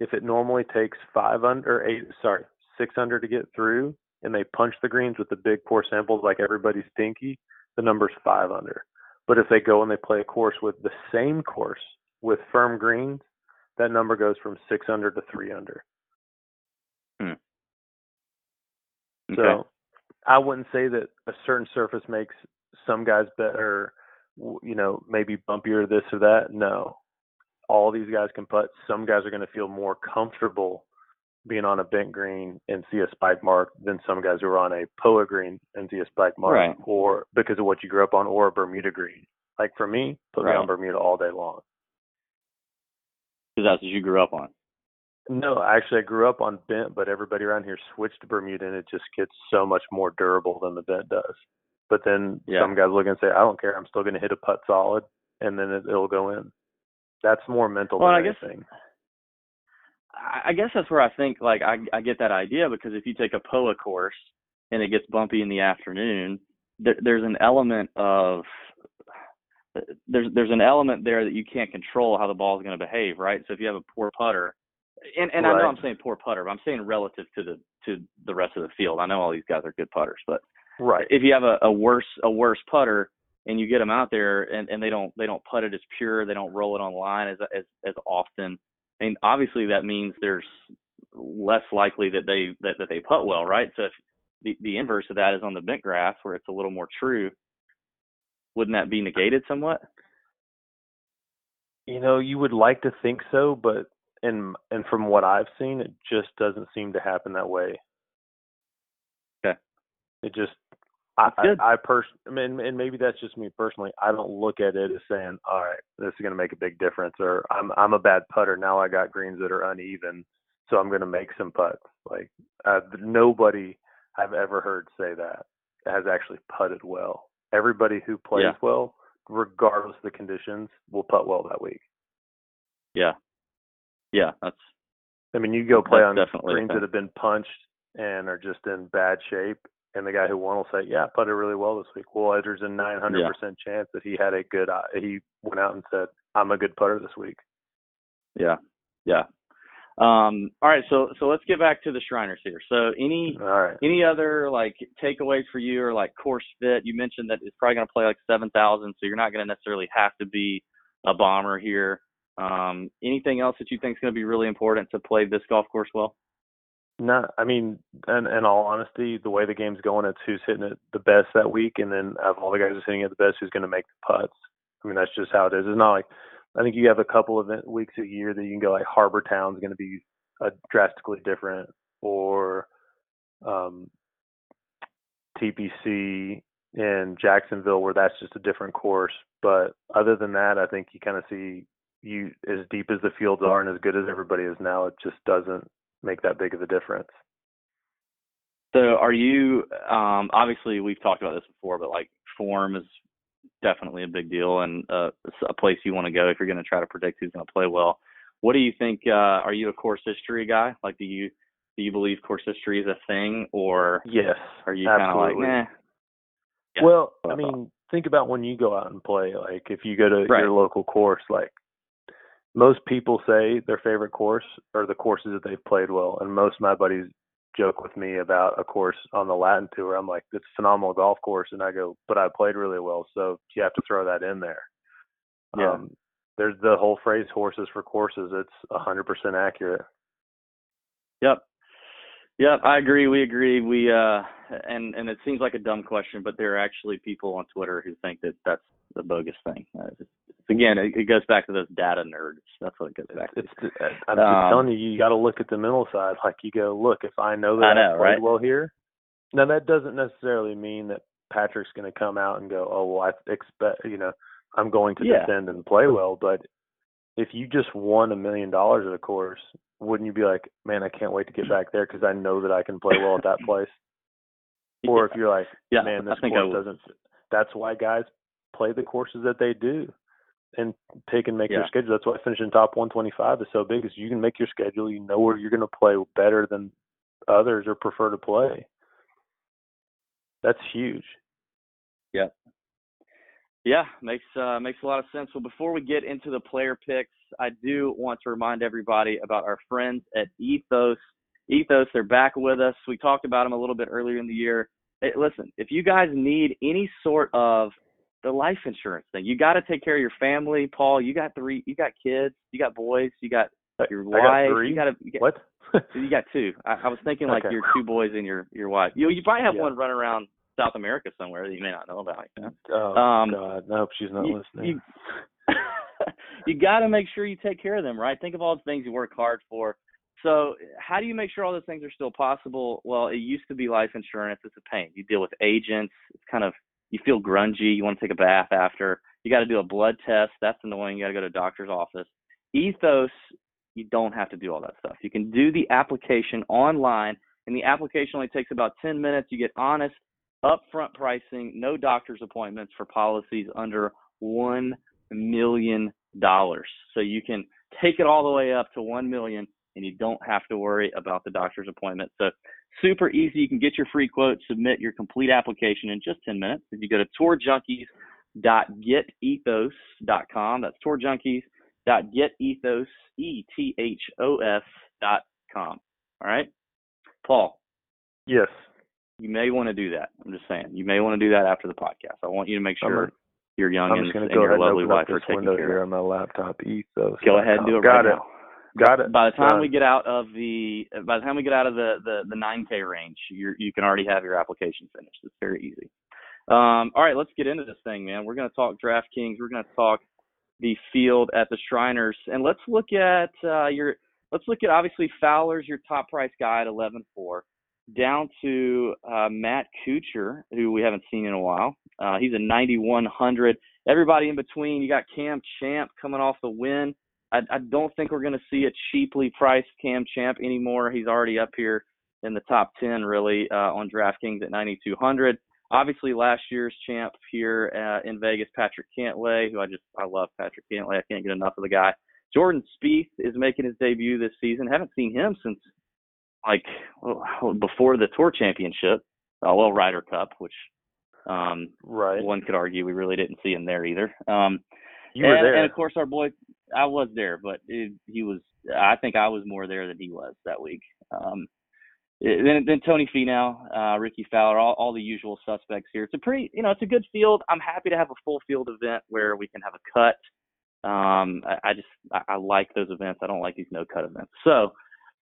if it normally takes five under or eight, sorry, six under to get through, and they punch the greens with the big core samples like everybody's stinky, the number's five under. But if they go and they play a course with the same course with firm greens, that number goes from six under to three under. Hmm. Okay. So I wouldn't say that a certain surface makes some guys better, you know, maybe bumpier this or that. No. All these guys can putt. Some guys are going to feel more comfortable being on a bent green and see a spike mark than some guys who are on a POA green and see a spike mark Right. or because of what you grew up on or a Bermuda green. Like for me, put me on Bermuda all day long. Because that's what you grew up on. No, actually, I grew up on bent, but everybody around here switched to Bermuda, and it just gets so much more durable than the bent does. But then Yeah. some guys look and say, "I don't care. I'm still going to hit a putt solid," and then it, it'll go in. That's more mental Well, than I guess- anything. I I guess that's where I think like I I get that idea because if you take a POA course and it gets bumpy in the afternoon, there, there's an element of there's there's an element there that you can't control how the ball is going to behave, right? So if you have a poor putter, and and I know I'm saying poor putter, but I'm saying relative to the to the rest of the field. I know all these guys are good putters, but Right. if you have a, a worse a worse putter and you get them out there and, and they don't they don't putt it as pure, they don't roll it on line as as as often. I mean, obviously that means there's less likely that they that, that they putt well, right? So if the the inverse of that is on the bent grass where it's a little more true, wouldn't that be negated somewhat? You know, you would like to think so, but and and from what I've seen, it just doesn't seem to happen that way. Okay. It just I. I, I pers- I mean, and maybe that's just me personally. I don't look at it as saying, "All right, this is going to make a big difference," or "I'm I'm a bad putter now. I got greens that are uneven, so I'm going to make some putts." Like uh, nobody I've ever heard say that has actually putted well. Everybody who plays Yeah. well, regardless of the conditions, will putt well that week. Yeah, yeah, that's I mean, you go play on greens that have been punched and are just in bad shape, and the guy who won will say, "Yeah, putted really well this week." Well, there's a 900% chance that he had a good. He went out and said, "I'm a good putter this week." yeah, yeah. Um, all right, so so let's get back to the Shriners here. So any All right. Any other like takeaways for you or like course fit? You mentioned that it's probably going to play like seven thousand, so you're not going to necessarily have to be a bomber here. Um, anything else that you think is going to be really important to play this golf course well? No, I mean, in, in all honesty, the way the game's going, it's who's hitting it the best that week, and then of all the guys who's hitting it the best, who's going to make the putts. I mean, that's just how it is. It's not like I think you have a couple of weeks a year that you can go like Harbor Town's going to be uh, drastically different, or um, TPC in Jacksonville, where that's just a different course. But other than that, I think you kind of see you as deep as the fields are and as good as everybody is now. It just doesn't make that big of a difference. So are you? Um, obviously, we've talked about this before, but like form is definitely a big deal and uh, a place you want to go if you're going to try to predict who's going to play well. What do you think? Uh, are you a course history guy? Like, do you do you believe course history is a thing, or Yes. are you kind of like, nah? Yeah, well, I mean, think about when you go out and play. Like, if you go to Right. your local course, like most people say their favorite course are the courses that they've played well, and most of my buddies joke with me about a course on the Latin Tour. I'm like, it's a phenomenal golf course, and I go, but I played really well, so you have to throw that in there. Yeah. Um, there's the whole phrase "horses for courses." It's 100% accurate. Yep. Yep, I agree. We agree. We uh, and and it seems like a dumb question, but there are actually people on Twitter who think that that's a bogus thing. Uh, it's, again, it, it, goes back to those data nerds. That's what it goes back to. It's, I'm just um, telling you, you got to look at the mental side. Like you go, look, if I know that I, know, I played right? well here, now that doesn't necessarily mean that Patrick's going to come out and go, oh well, I expect you know I'm going to yeah. defend and play well, but if you just won a million dollars at a course, wouldn't you be like, man, I can't wait to get back there because I know that I can play well at that place? Or if you're like, yeah, man, this course doesn't. That's why guys play the courses that they do and pick and make yeah. their schedule. That's why finishing top 125 is so big. Is you can make your schedule. You know where you're going to play better than others or prefer to play. That's huge. Yeah. Yeah, makes uh, makes a lot of sense. Well, before we get into the player picks, I do want to remind everybody about our friends at Ethos. Ethos, they're back with us. We talked about them a little bit earlier in the year. Hey, listen, if you guys need any sort of the life insurance thing, you got to take care of your family. Paul, you got three, you got kids, you got boys, you got your wife. Got three. You got, a, you got what? you got two. I, I was thinking like okay. your two boys and your your wife. You you probably have yeah. one running around South America somewhere that you may not know about. You know? Oh um, God, no, she's not you, listening. You, you got to make sure you take care of them, right? Think of all the things you work hard for. So, how do you make sure all those things are still possible? Well, it used to be life insurance. It's a pain. You deal with agents. It's kind of you feel grungy. You want to take a bath after. You got to do a blood test. That's annoying. You got to go to a doctor's office. Ethos, you don't have to do all that stuff. You can do the application online, and the application only takes about 10 minutes. You get honest, upfront pricing, no doctor's appointments for policies under one million dollars. So you can take it all the way up to one million and you don't have to worry about the doctor's appointment. So super easy. You can get your free quote, submit your complete application in just 10 minutes. If you go to tourjunkies.getethos.com, that's tourjunkies.getethos, E-T-H-O-S dot com. All right. Paul. Yes. You may want to do that. I'm just saying. You may want to do that after the podcast. I want you to make sure gonna, your young I'm and, just gonna go your ahead lovely and open wife up are this taking window care here of. on my laptop. Ethos. Go ahead and do it Got right it. now. Got it. By the time Done. we get out of the by the time we get out of the the, the 9K range, you you can already have your application finished. It's very easy. Um, all right, let's get into this thing, man. We're going to talk DraftKings. We're going to talk the field at the Shriners, and let's look at uh, your let's look at obviously Fowler's your top price guy at 11.4, down to uh, Matt Kuchar, who we haven't seen in a while. Uh, he's a 9100. Everybody in between, you got Cam Champ coming off the win. I, I don't think we're going to see a cheaply priced Cam Champ anymore. He's already up here in the top 10, really, uh, on DraftKings at 9,200. Obviously, last year's champ here uh, in Vegas, Patrick Cantlay, who I just I love Patrick Cantlay. I can't get enough of the guy. Jordan Spieth is making his debut this season. Haven't seen him since like well, before the Tour Championship, uh, well Ryder Cup, which um, right. one could argue we really didn't see him there either. Um, You were and, there. and of course our boy, I was there, but it, he was. I think I was more there than he was that week. Um, it- then, then Tony Finau, uh, Rickie Fowler, all, all the usual suspects here. It's a pretty, you know, it's a good field. I'm happy to have a full field event where we can have a cut. Um, I, I just I, I like those events. I don't like these no cut events. So,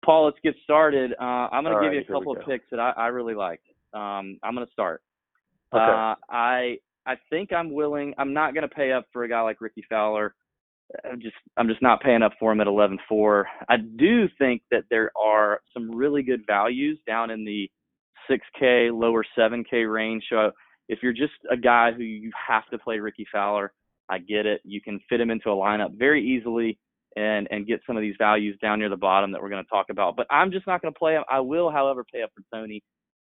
Paul, let's get started. Uh, I'm going to give right, you a couple of picks that I, I really like. Um, I'm going to start. Okay. Uh, I I think I'm willing. I'm not going to pay up for a guy like Rickie Fowler. I'm just I'm just not paying up for him at 11.4. I do think that there are some really good values down in the 6K, lower 7K range. So if you're just a guy who you have to play Rickie Fowler, I get it. You can fit him into a lineup very easily and and get some of these values down near the bottom that we're going to talk about. But I'm just not going to play him. I will, however, pay up for Tony.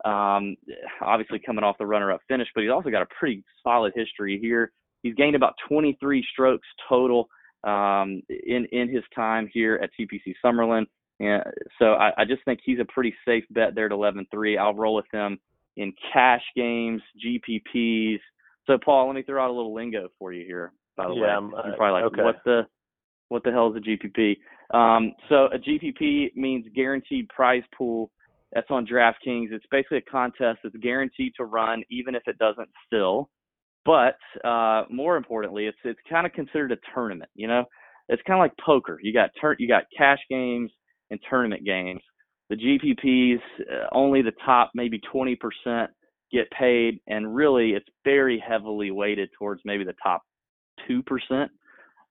Um, obviously coming off the runner-up finish, but he's also got a pretty solid history here. He's gained about 23 strokes total um, in in his time here at TPC Summerlin. And so I, I just think he's a pretty safe bet there at 11-3. I'll roll with him in cash games, GPPs. So Paul, let me throw out a little lingo for you here. By the Yeah, way, I'm- you're uh, probably like, okay. what the What the hell is a GPP? Um, so a GPP means guaranteed prize pool. That's on DraftKings. It's basically a contest that's guaranteed to run even if it doesn't still. But uh, more importantly, it's it's kind of considered a tournament. You know, it's kind of like poker. You got tur- you got cash games and tournament games. The GPPs uh, only the top maybe 20% get paid, and really it's very heavily weighted towards maybe the top two percent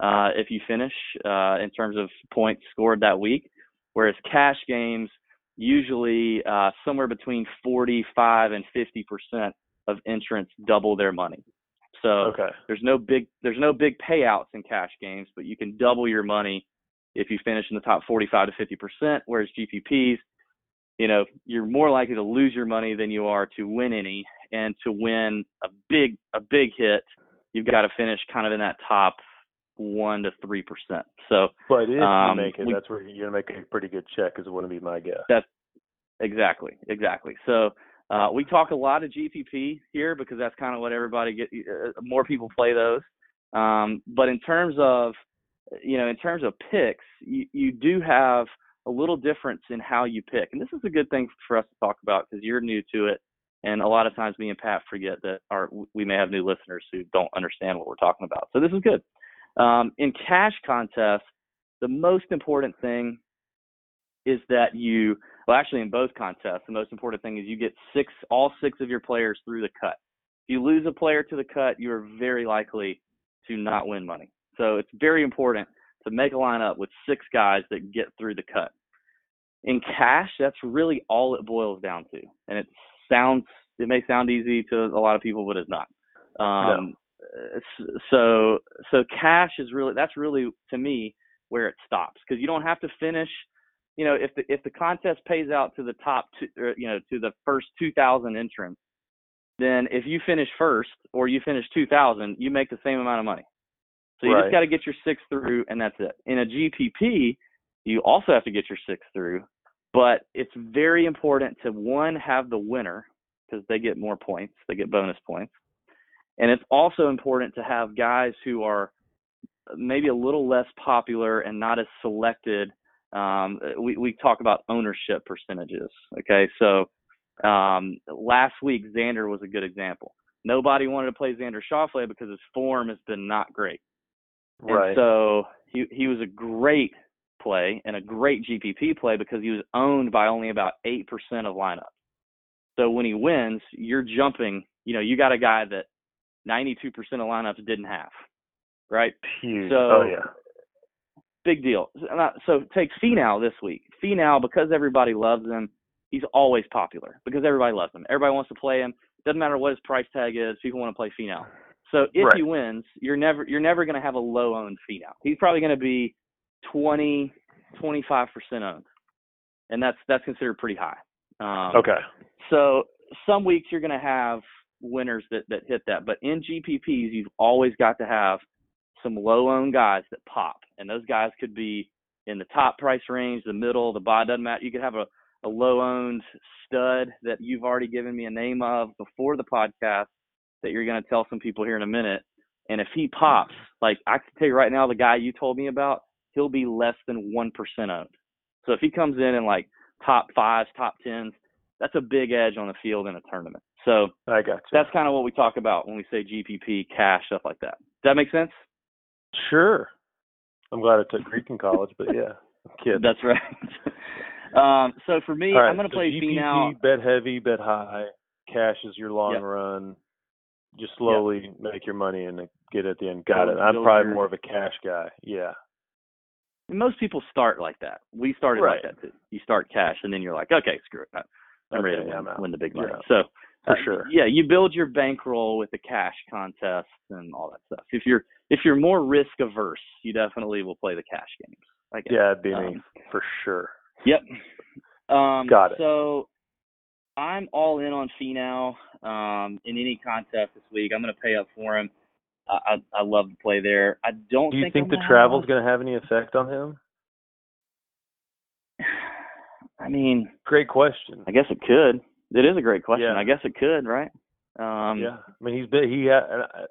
uh, if you finish uh, in terms of points scored that week. Whereas cash games usually uh, somewhere between 45 and 50 percent of entrants double their money. So Okay. there's no big there's no big payouts in cash games, but you can double your money if you finish in the top 45 to 50 percent. Whereas GPPs, you know, you're more likely to lose your money than you are to win any. And to win a big a big hit, you've got to finish kind of in that top one to three percent. So But if Um, you make it, we- that's where you're gonna make a pretty good check. Is it wouldn't be my guess. That's Exactly, exactly. So uh, we talk a lot of GPP here because that's kind of what everybody get. Uh, more people play those. Um, but in terms of, you know, in terms of picks, you, you do have a little difference in how you pick, and this is a good thing for us to talk about because you're new to it, and a lot of times me and Pat forget that our we may have new listeners who don't understand what we're talking about. So this is good. Um, in cash contests, the most important thing is that you well actually in both contests the most important thing is you get six all six of your players through the cut. If you lose a player to the cut you are very likely to not win money. So it's very important to make a lineup with six guys that get through the cut. In cash that's really all it boils down to and it sounds it may sound easy to a lot of people but it's not. Um s- so so cash is really that's really to me where it stops because you don't have to finish you know, if the if the contest pays out to the top two, or, you know, to the first 2,000 entrants, then if you finish first or you finish 2,000, you make the same amount of money. So you Right. just got to get your six through, and that's it. In a GPP, you also have to get your six through, but it's very important to one have the winner because they get more points, they get bonus points, and it's also important to have guys who are maybe a little less popular and not as selected um, we, we talk about ownership percentages. Okay, so um, last week Xander was a good example. Nobody wanted to play Xander Schauffele because his form has been not great. Right. And so he he was a great play and a great GPP play because he was owned by only about eight percent of lineups. So when he wins, you're jumping. You know, you got a guy that 92% of lineups didn't have, right? Huge. so- oh yeah. Big deal. So, take Finau this week. Finau, because everybody loves him, he's always popular because everybody loves him. Everybody wants to play him. Doesn't matter what his price tag is. People want to play Finau. So if Right. he wins, you're never you're never going to have a low owned Finau. He's probably going to be 20, 25 percent owned, and that's that's considered pretty high. Um, Okay. so some weeks you're going to have winners that, that hit that, but in GPPs you've always got to have some low owned guys that pop, and those guys could be in the top price range, the middle, the bottom. Doesn't matter. You could have a, a low owned stud that you've already given me a name of before the podcast that you're going to tell some people here in a minute. And if he pops, like I can tell you right now, the guy you told me about, he'll be less than one percent owned. So if he comes in in like top fives, top tens, that's a big edge on the field in a tournament. So I got you. that's kind of what we talk about when we say GPP, cash, stuff like that. Does that make sense? sure. I'm glad I took Greek in college, but yeah, kid. That's right. um, so for me, right, I'm going to so play GPP, now. Bet heavy, bet high. Cash is your long Yep. run. Just slowly make your money and get at the end. Got Build- it. I'm probably your- more of a cash guy. Yeah. Most people start like that. We started Right. like that too. You start cash, and then you're like, okay, screw it. I'm ready to win, win the big money. So For uh, sure. Yeah, you build your bankroll with the cash contests and all that stuff. If you're if you're more risk averse, you definitely will play the cash games. I guess. Yeah, be me Um, for sure. Yep. Um, Got it. So I'm all in on Finau um, in any contest this week. I'm going to pay up for him. I, I I love to play there. I don't. Do you think, think the travel's going to have any effect on him? I mean, Great question. I guess it could. It is a great question. Yeah. I guess it could, right? Um, yeah, I mean he's been he I-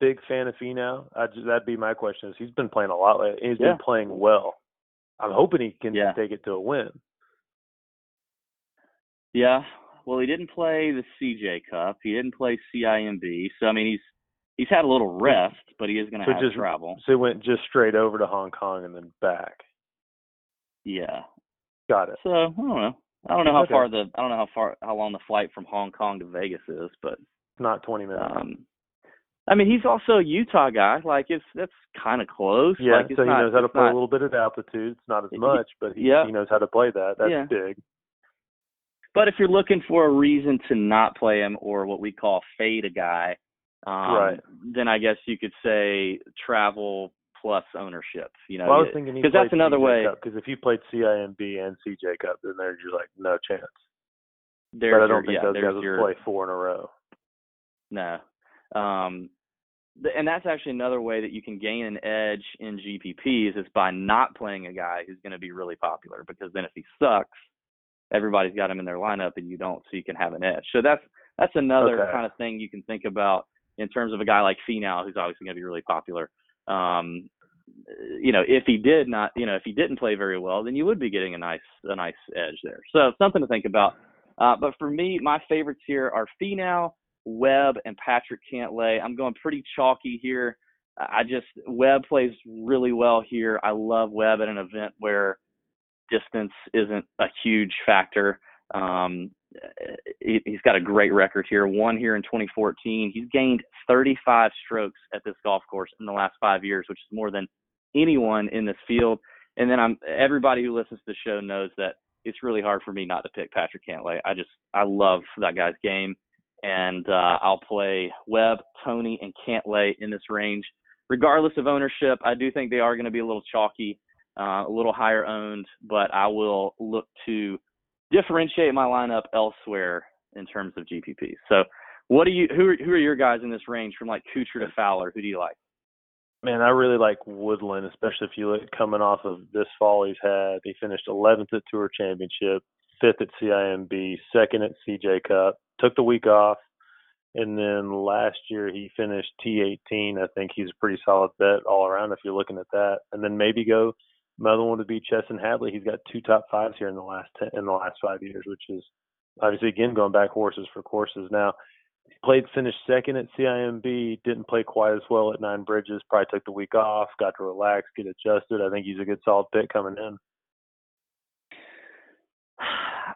big fan of Finau. I just, that'd be my question. Is he's been playing a lot. lately. He's Yeah. been playing well. I'm hoping he can Yeah. take it to a win. Yeah. Well, he didn't play the CJ Cup. He didn't play CIMB. So I mean, he's he's had a little rest, but he is going to So have just- travel. So he went just straight over to Hong Kong and then back. Yeah. Got it. So I don't know. I don't know how Okay. far the I don't know how far how long the flight from Hong Kong to Vegas is, but Not 20 minutes. um I mean he's also a Utah guy. Like it's that's kind of close. yeah, like, so he not, knows how to play not- a little bit at altitude. It's not as much, but he, yeah. he knows how to play that. That's Yeah. big. But if you're looking for a reason to not play him or what we call fade a guy, um, Right. then I guess you could say travel plus ownership. You know, Well, I was thinking he 'cause that's another CJ way- because if you played CIMB and CJ Cup, then there's just like no chance. there's but I don't think yeah, those guys would your, play four in a row. No. Um, th- and that's actually another way that you can gain an edge in GPPs is by not playing a guy who's going to be really popular because then if he sucks, everybody's got him in their lineup and you don't, so you can have an edge. So that's that's another Okay. kind of thing you can think about in terms of a guy like Finau who's obviously going to be really popular. Um, you know, if he did not, you know, if he didn't play very well, then you would be getting a nice a nice edge there. So something to think about. Uh, but for me, my favorites here are Finau, Webb, and Patrick Cantlay. I'm going pretty chalky here. I just Webb plays really well here. I love Webb at an event where distance isn't a huge factor. Um, he, he's got a great record here. One here in 2014. He's gained 35 strokes at this golf course in the last five years, which is more than anyone in this field. And then I'm everybody who listens to the show knows that it's really hard for me not to pick Patrick Cantlay. I just I love that guy's game, and uh, I'll play Webb, Tony, and Cantlay in this range, regardless of ownership. I do think they are going to be a little chalky, uh, a little higher owned, but I will look to differentiate my lineup elsewhere in terms of GPP. So, what do you who are, who are your guys in this range from like Kuchar to Fowler? Who do you like? Man, I really like Woodland, especially if you look coming off of this fall he's had. He finished 11th at Tour Championship, fifth at CIMB, second at CJ Cup. Took the week off, and then last year he finished T18. I think he's a pretty solid bet all around if you're looking at that. And then maybe go another one would be Chesson Hadley. He's got two top fives here in the last ten, in the last five years, which is obviously again going back horses for courses now he played finished second at CIMB, didn't play quite as well at Nine Bridges, probably took the week off, got to relax, get adjusted. I think he's a good solid pick coming in.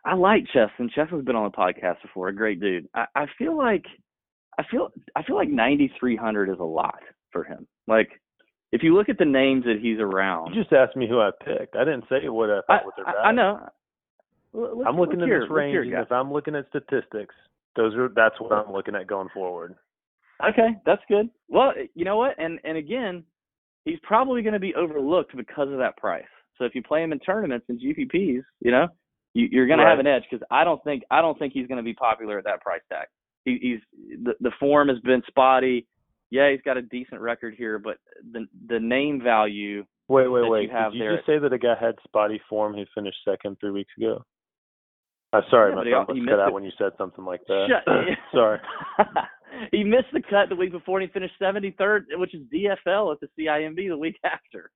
I like Chesson. Chesson's been on the podcast before. A great dude. I, I feel like I feel I feel like 9300 is a lot for him. Like if you look at the names that he's around, You just asked me who I picked. I didn't say what I I, thought with their I. I know. L- let's- I'm looking at this range, and if I'm looking at statistics, those are that's what I'm looking at going forward. Okay, that's good. Well, you know what? And and again, he's probably going to be overlooked because of that price. So if you play him in tournaments and GPPs, you know, you, you're going to have an edge because I don't think I don't think he's going to be popular at that price tag. He, he's the the form has been spotty. Yeah, he's got a decent record here, but the the name value. Wait, wait, wait. you have Did you just say that a guy had spotty form who finished second three weeks ago? I'm sorry, Yeah, my phone was cut out when you said something like that. Shut- sorry. he missed the cut the week before, and he finished 73rd, which is DFL at the CIMB the week after.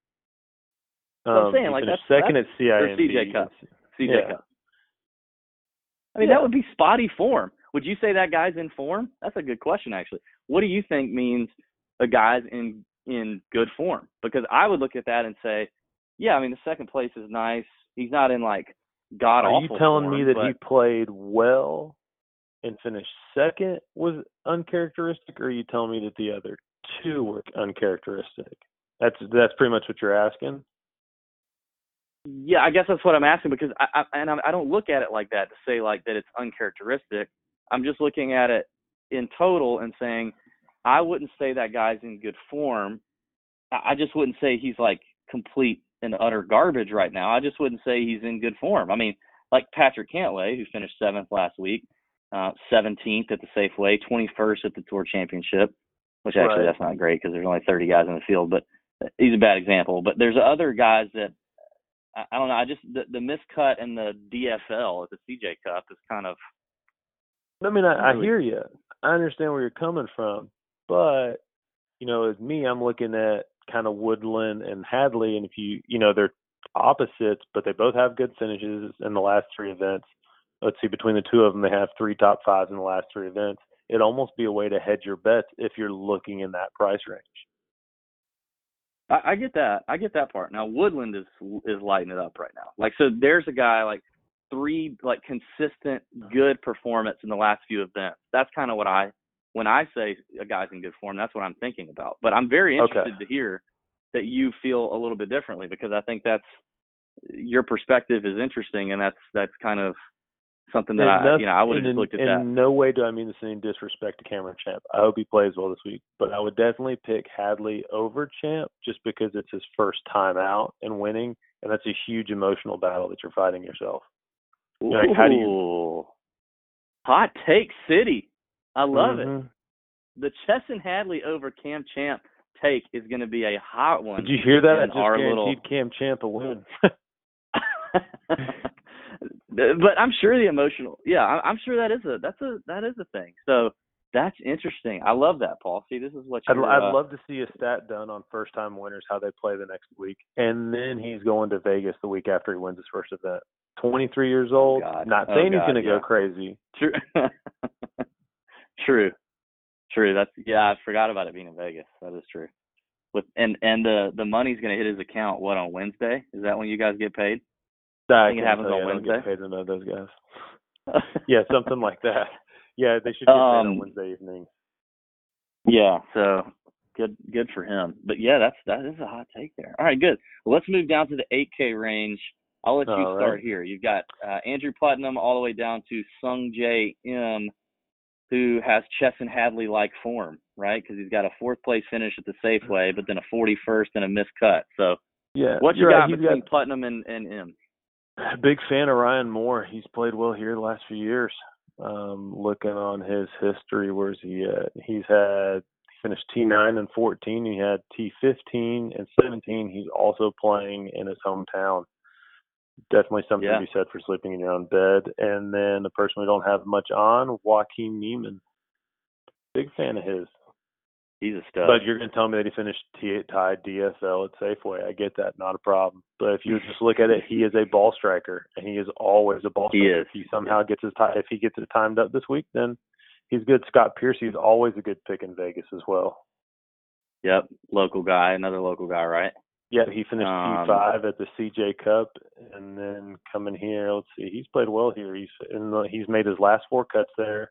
That's what I'm Um, saying, like, that's- second at or CIMB. CJ Cup. CJ Yeah. Cup. I mean, Yeah. that would be spotty form. Would you say that guy's in form? That's a good question, actually. What do you think means a guy's in in good form? Because I would look at that and say, yeah, I mean, the second place is nice. He's not in like god awful. Are you telling form, me that but he played well and finished second was uncharacteristic, or are you telling me that the other two were uncharacteristic? That's that's pretty much what you're asking. Yeah, I guess that's what I'm asking because I, I and I, I don't look at it like that to say like that it's uncharacteristic. I'm just looking at it in total and saying I wouldn't say that guy's in good form. I just wouldn't say he's like complete and utter garbage right now. I just wouldn't say he's in good form. I mean, like Patrick Cantlay, who finished seventh last week, uh, 17th at the Safeway, 21st at the Tour Championship, which actually Right. that's not great because there's only 30 guys in the field, but he's a bad example. But there's other guys that I, I don't know. I just the, the miscut and the DFL at the CJ Cup is kind of I mean, I, I hear you. I understand where you're coming from, but you know, as me, I'm looking at kind of Woodland and Hadley, and if you, you know, they're opposites, but they both have good finishes in the last three events. Let's see, between the two of them, they have three top fives in the last three events. It'd almost be a way to hedge your bets if you're looking in that price range. I, I get that. I get that part. Now Woodland is is lighting it up right now. Like so, there's a guy like three like consistent uh-huh. good performance in the last few events. That's kind of what I when I say a guy's in good form, that's what I'm thinking about. But I'm very interested Okay. to hear that you feel a little bit differently because I think that's your perspective is interesting and that's that's kind of something that And I you know I would have in, looked at in that. no way do I mean this in any disrespect to Cameron Champ. I hope he plays well this week, but I would definitely pick Hadley over Champ just because it's his first time out and winning, and that's a huge emotional battle that you're fighting yourself. Like, how do you- Hot take city. I love it. Mhm. The Chesson Hadley over Cam Champ take is going to be a hot one. Did you hear that? I just our guaranteed little- Cam Champ a win. but I'm sure the emotional, yeah, I'm sure that is a that's a that is a thing. So that's interesting. I love that, Paul. See, this is what I'd. I'd uh, love to see a stat done on first time winners, how they play the next week. And then he's going to Vegas the week after he wins his first event. 23 years old. God. Not Oh, saying he's going to yeah. go crazy. True. true. True. That's yeah. I forgot about it being in Vegas. That is true. With and and the the money's going to hit his account. What on Wednesday? Is that when you guys get paid? I think it happens on. I Wednesday? get paid know those guys. Yeah, something like that. Yeah, they should get paid Um, on Wednesday evening. Yeah, so good good for him. But yeah, that's that is a hot take there. All right, good. Well, let's move down to the 8K range. I'll let you All start right. here. You've got uh, Andrew Putnam all the way down to Sung J M, who has Chesson Hadley like form, right? Because he's got a fourth place finish at the Safeway, but then a 41st and a missed cut. So Yeah, what you got right. Between Putnam and, and Im? big fan of Ryan Moore. He's played well here the last few years. Um, looking on his history, where's he at? He's had finished T9 and 14. He had T15 and 17. He's also playing in his hometown. Definitely something Yeah. to be said for sleeping in your own bed. And then the person we don't have much on, Joaquin Niemann. Big fan of his. He's a stud. But you're going to tell me that he finished T tied DSL at Safeway. I get that, not a problem. But if you just look at it, he is a ball striker, and he is always a ball He striker. is. If he somehow gets his ti- if he gets it timed up this week, then he's good. Scott Piercy is always a good pick in Vegas as well. yep, local guy, another local guy, right? Yeah, he finished Um, T5 at the CJ Cup, and then coming here, let's see, he's played well here. He's in the, he's made his last four cuts there.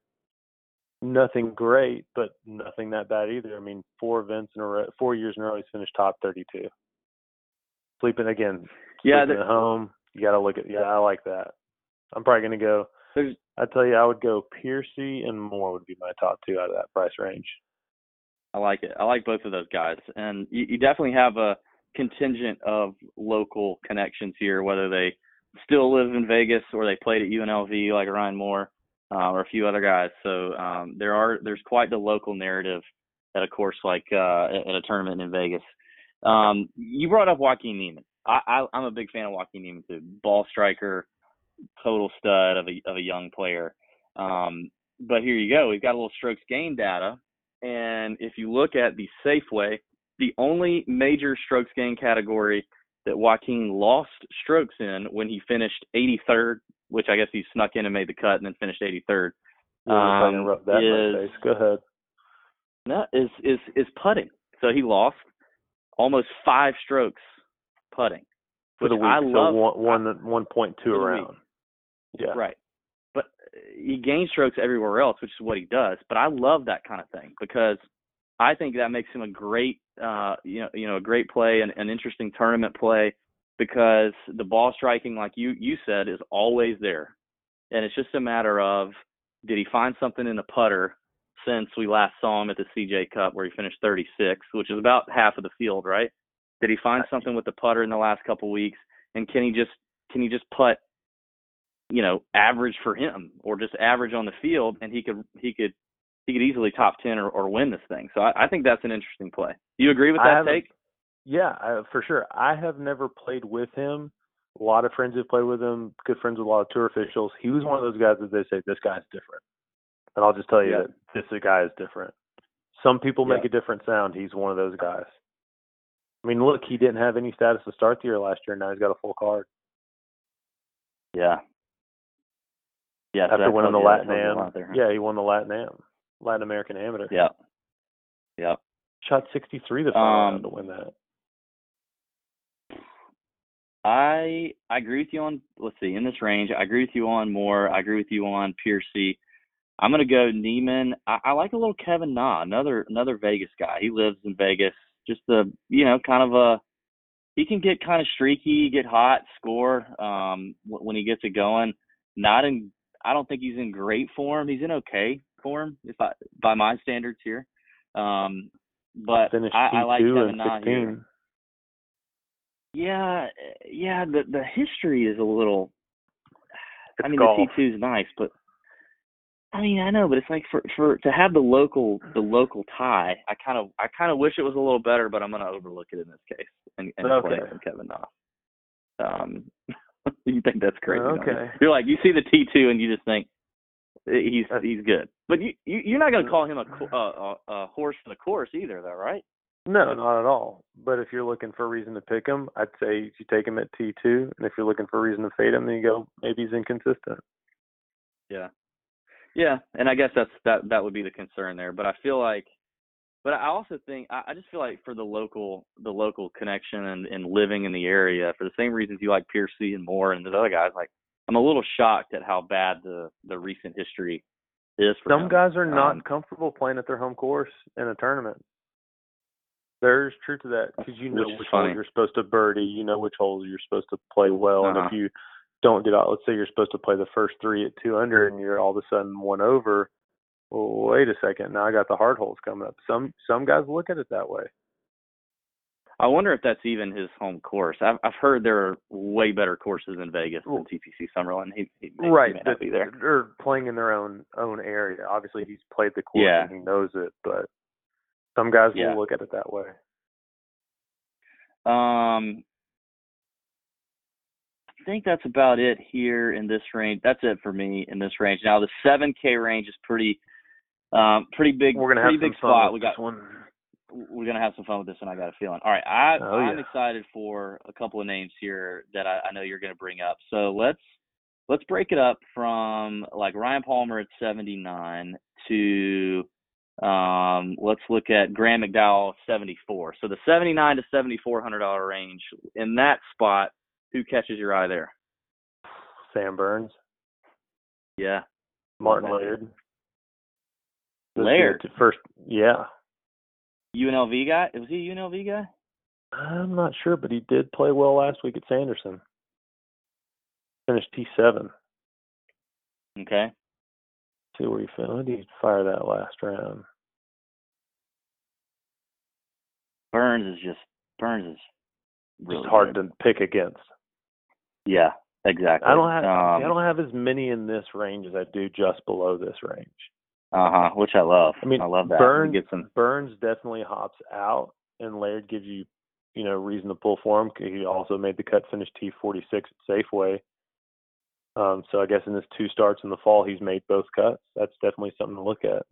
Nothing great, but nothing that bad either. I mean, four events in a row, four years in a row, he's finished top 32. Sleeping again, Yeah, sleeping at home. You got to look at. Yeah, I like that. I'm probably gonna go. I tell you, I would go Piercy and Moore would be my top two out of that price range. I like it. I like both of those guys, and you, you definitely have a contingent of local connections here, whether they still live in Vegas or they played at UNLV like Ryan Moore uh, or a few other guys. So um, there are there's quite the local narrative at a course like uh, at a tournament in Vegas. Um, you brought up Joaquin Niemann. I, I, I'm a big fan of Joaquin Niemann too. Ball striker, total stud of a of a young player. Um, but here you go. We've got a little strokes gain data and if you look at the Safeway, the only major strokes gain category that Joaquin lost strokes in when he finished 83rd, which I guess he snuck in and made the cut and then finished 83rd, You know, if I Um, interrupt that is- face. Go ahead. no, is is is putting. So he lost almost five strokes putting. For the week, I love. so one one one point two around. Yeah. Right. But uh, he gains strokes everywhere else, which is what he does. But I love that kind of thing because I think that makes him a great, uh, you know, you know, a great play and an interesting tournament play because the ball striking, like you you said, is always there, and it's just a matter of did he find something in the putter since we last saw him at the CJ Cup where he finished 36, which is about half of the field, right? Did he find something with the putter in the last couple weeks, and can he just can he just putt you know, average for him or just average on the field and he could he could he could easily top ten or, or win this thing. So I, I think that's an interesting play. Do you agree with that take? Yeah, I, for sure. I have never played with him. A lot of friends have played with him. Good friends with a lot of tour officials. He was one of those guys that they say this guy's different, and I'll just tell you Yeah. that this guy is different. Some people make Yeah. a different sound. He's one of those guys. I mean, look, he didn't have any status to start the year last year. Now he's got a full card Yeah. Yeah. after winning the Latin tells you a lot Am. Yeah, he won the Latin Am, Latin American Amateur. Yeah. Yeah. Shot 63 the final Um, round to win that. I I agree with you on let's see in this range. I agree with you on Moore. I agree with you on Piercy. I'm gonna go Niemann. I, I like a little Kevin Na, another another Vegas guy. He lives in Vegas. Just a you know kind of a he can get kind of streaky, get hot, score um, when he gets it going. Not in I don't think he's in great form. He's in okay form if I by my standards here. Um, but I, I like T2 Kevin Na 16. here. Yeah, yeah. The the history is a little. I mean, golf. the T two is nice, but I mean, I know, but it's like for for to have the local the local tie. I kind of I kind of wish it was a little better, but I'm gonna overlook it in this case and, and play Okay. it from Kevin Na. Um, you think that's crazy? Okay. You're like you see the T two and you just think he's he's good, but you, you you're not gonna mm-hmm. call him a a, uh, a, a horse for the course either, though, right? No, not at all. But if you're looking for a reason to pick him, I'd say you take him at T2. And if you're looking for a reason to fade him, then you go, maybe he's inconsistent. Yeah. Yeah, and I guess that's that that would be the concern there. But I feel like but I also think I, I just feel like for the local the local connection and, and living in the area, for the same reasons you like Piercy and Moore and the other guys, like I'm a little shocked at how bad the the recent history is for Some him. guys are not Um, comfortable playing at their home course in a tournament. There's truth to that because you know Which which holes you're supposed to birdie, you know which holes you're supposed to play well, and Uh-huh. if you don't get out, let's say you're supposed to play the first three at two under, and you're all of a sudden one over. Well, wait a second, now I got the hard holes coming up. Some some guys look at it that way. I wonder if that's even his home course. I've I've heard there are way better courses in Vegas than TPC Summerlin. He, he, may- right he may that not be there. they're playing in their own own area obviously he's played the course Yeah. and he knows it but some guys Yeah. will look at it that way Um, I think that's about it here in this range. That's it for me in this range. Now the seven K range is pretty, um, pretty big. we're gonna have pretty some big fun spot. with We got. one We're gonna have some fun with this one. I got a feeling. All right, I Oh, I'm yeah. excited for a couple of names here that I, I know you're gonna bring up. So let's let's break it up from like Ryan Palmer at 79 to um let's look at Graham McDowell 74. So the 79 to 74 hundred dollar range in that spot, who catches your eye there? sam burns Yeah, martin laird Laird. first yeah UNLV guy. Was he a UNLV guy? i'm not sure but he did play well last week at sanderson finished t7 Okay. see where he fell When did he fire that last round Burns is just Burns is really just hard good. to pick against Yeah, exactly. i don't have Um, i don't have as many in this range as i do just below this range Uh huh. Which I love. I mean, I love that. Burns- some. Burns definitely hops out, and Laird gives you, you know, reason to pull for him. 'cause He also made the cut, finished T46 at Safeway. Um, so I guess in his two starts in the fall, he's made both cuts. That's definitely something to look at.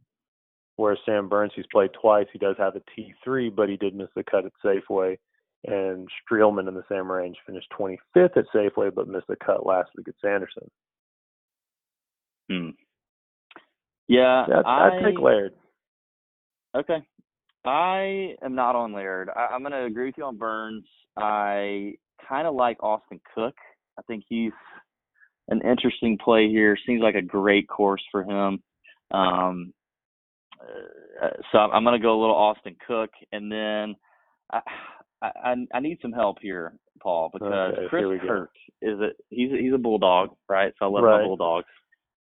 Whereas Sam Burns, he's played twice. He does have a T3, but he did miss the cut at Safeway. And Streelman in the same range finished 25th at Safeway, but missed the cut last week at Sanderson. Hmm. Yeah, Yeah, I'd, I take Laird. Okay. I am not on Laird. I, I'm going to agree with you on Burns. I kind of like Austin Cook. I think he's an interesting play here. Seems like a great course for him. Um, uh, so I'm going to go a little Austin Cook, and then I, I I need some help here, Paul, because Okay, Chris here we go. Kirk is a he's a, he's a bulldog, right? So I love Right. my bulldogs.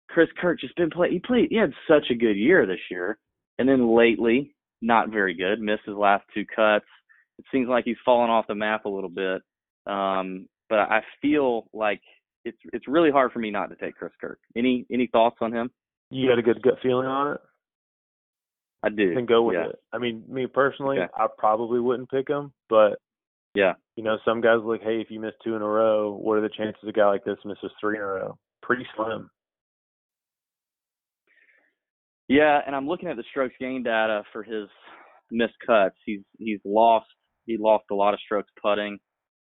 Chris Kirk just been playing. He played. He had such a good year this year, and then lately not very good. Missed his last two cuts. It seems like he's fallen off the map a little bit. Um, but I feel like it's it's really hard for me not to take Chris Kirk. Any any thoughts on him? You got a good gut feeling on it? I do. then go with yeah. it. I mean, me personally, Okay. I probably wouldn't pick him, but Yeah. you know, some guys like, hey, if you miss two in a row, what are the chances a guy like this misses three in a row? Pretty slim. Yeah, and I'm looking at the strokes gain data for his missed cuts. He's he's lost he lost a lot of strokes putting,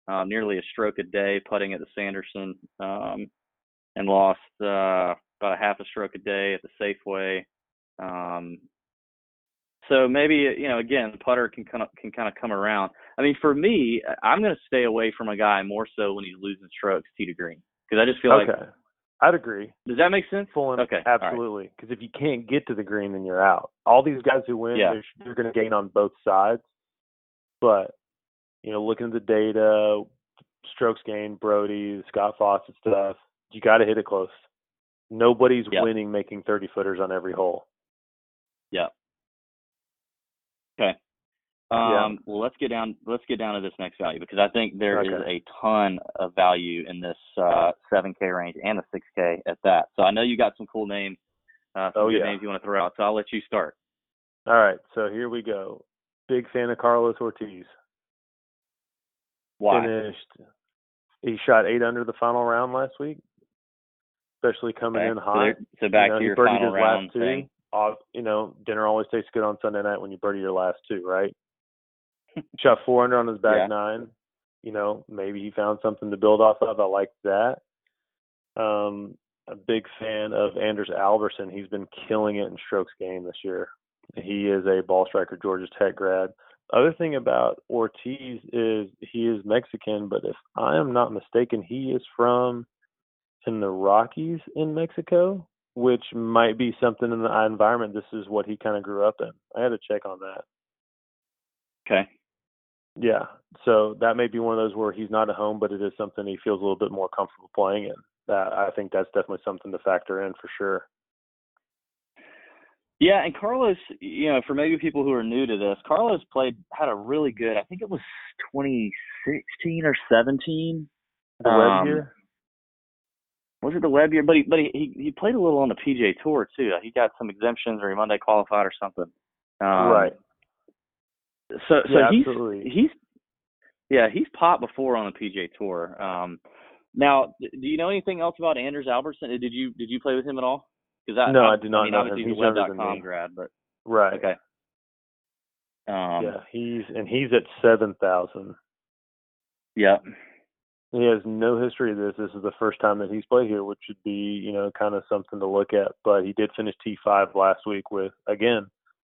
um, nearly a stroke a day putting at the Sanderson, um, and lost uh, about a half a stroke a day at the Safeway. Um, so maybe you know again the putter can kind of can kind of come around. I mean for me, I'm going to stay away from a guy more so when he's losing strokes tee to green because I just feel okay. like I'd agree. does that make sense? Full in, Okay, absolutely. Because if you can't get to the green, then you're out. All these guys who win, Yeah. they're, they're going to gain on both sides. But you know, looking at the data, strokes gained, Broadie, Scott Fawcett stuff, you got to hit it close. Nobody's Yeah. winning making 30 footers on every hole. Yeah. Okay. Yeah. Um, well, let's get down. Let's get down to this next value because I think there is Okay. a ton of value in this uh, 7K range and the 6K at that. So I know you got some cool names, uh, some Oh, good yeah. names you want to throw out. So I'll let you start. All right, so here we go. Big fan of Carlos Ortiz. Why? Finished. He shot eight under the final round last week, especially coming Okay. in hot. there- so back you know, to your final round thing. You know, dinner always tastes good on Sunday night when you birdie your last two, right? Shot four under on his back Yeah. nine. You know, maybe he found something to build off of. I like that. Um, a big fan of Anders Albertson. He's been killing it in strokes game this year. He is a ball striker, Georgia Tech grad. Other thing about Ortiz is he is Mexican, but if I am not mistaken, he is from in the Rockies in Mexico, which might be something in the environment. This is what he kind of grew up in. I had to check on that. Okay. Yeah, so that may be one of those where he's not at home, but it is something he feels a little bit more comfortable playing in. That I think that's definitely something to factor in for sure. Yeah, and Carlos, you know, for maybe people who are new to this, Carlos played had a really good. I think it was 2016 or 17. The web Um, year, Was it the web year? But he but he he played a little on the PGA Tour too. He got some exemptions or he Monday qualified or something. Um, right? So so Yeah, he's absolutely. he's yeah he's popped before on the PGA Tour. Um, now, do you know anything else about Anders Albertson? Did you did you play with him at all? Because I, No, I, I do not mean, know obviously him. he's He's a web.com grad, but Right. okay. Um, yeah, he's and he's at seven thousand. yeah. He has no history of this. This is the first time that he's played here, which should be, you know, kind of something to look at. But he did finish T5 last week with, again,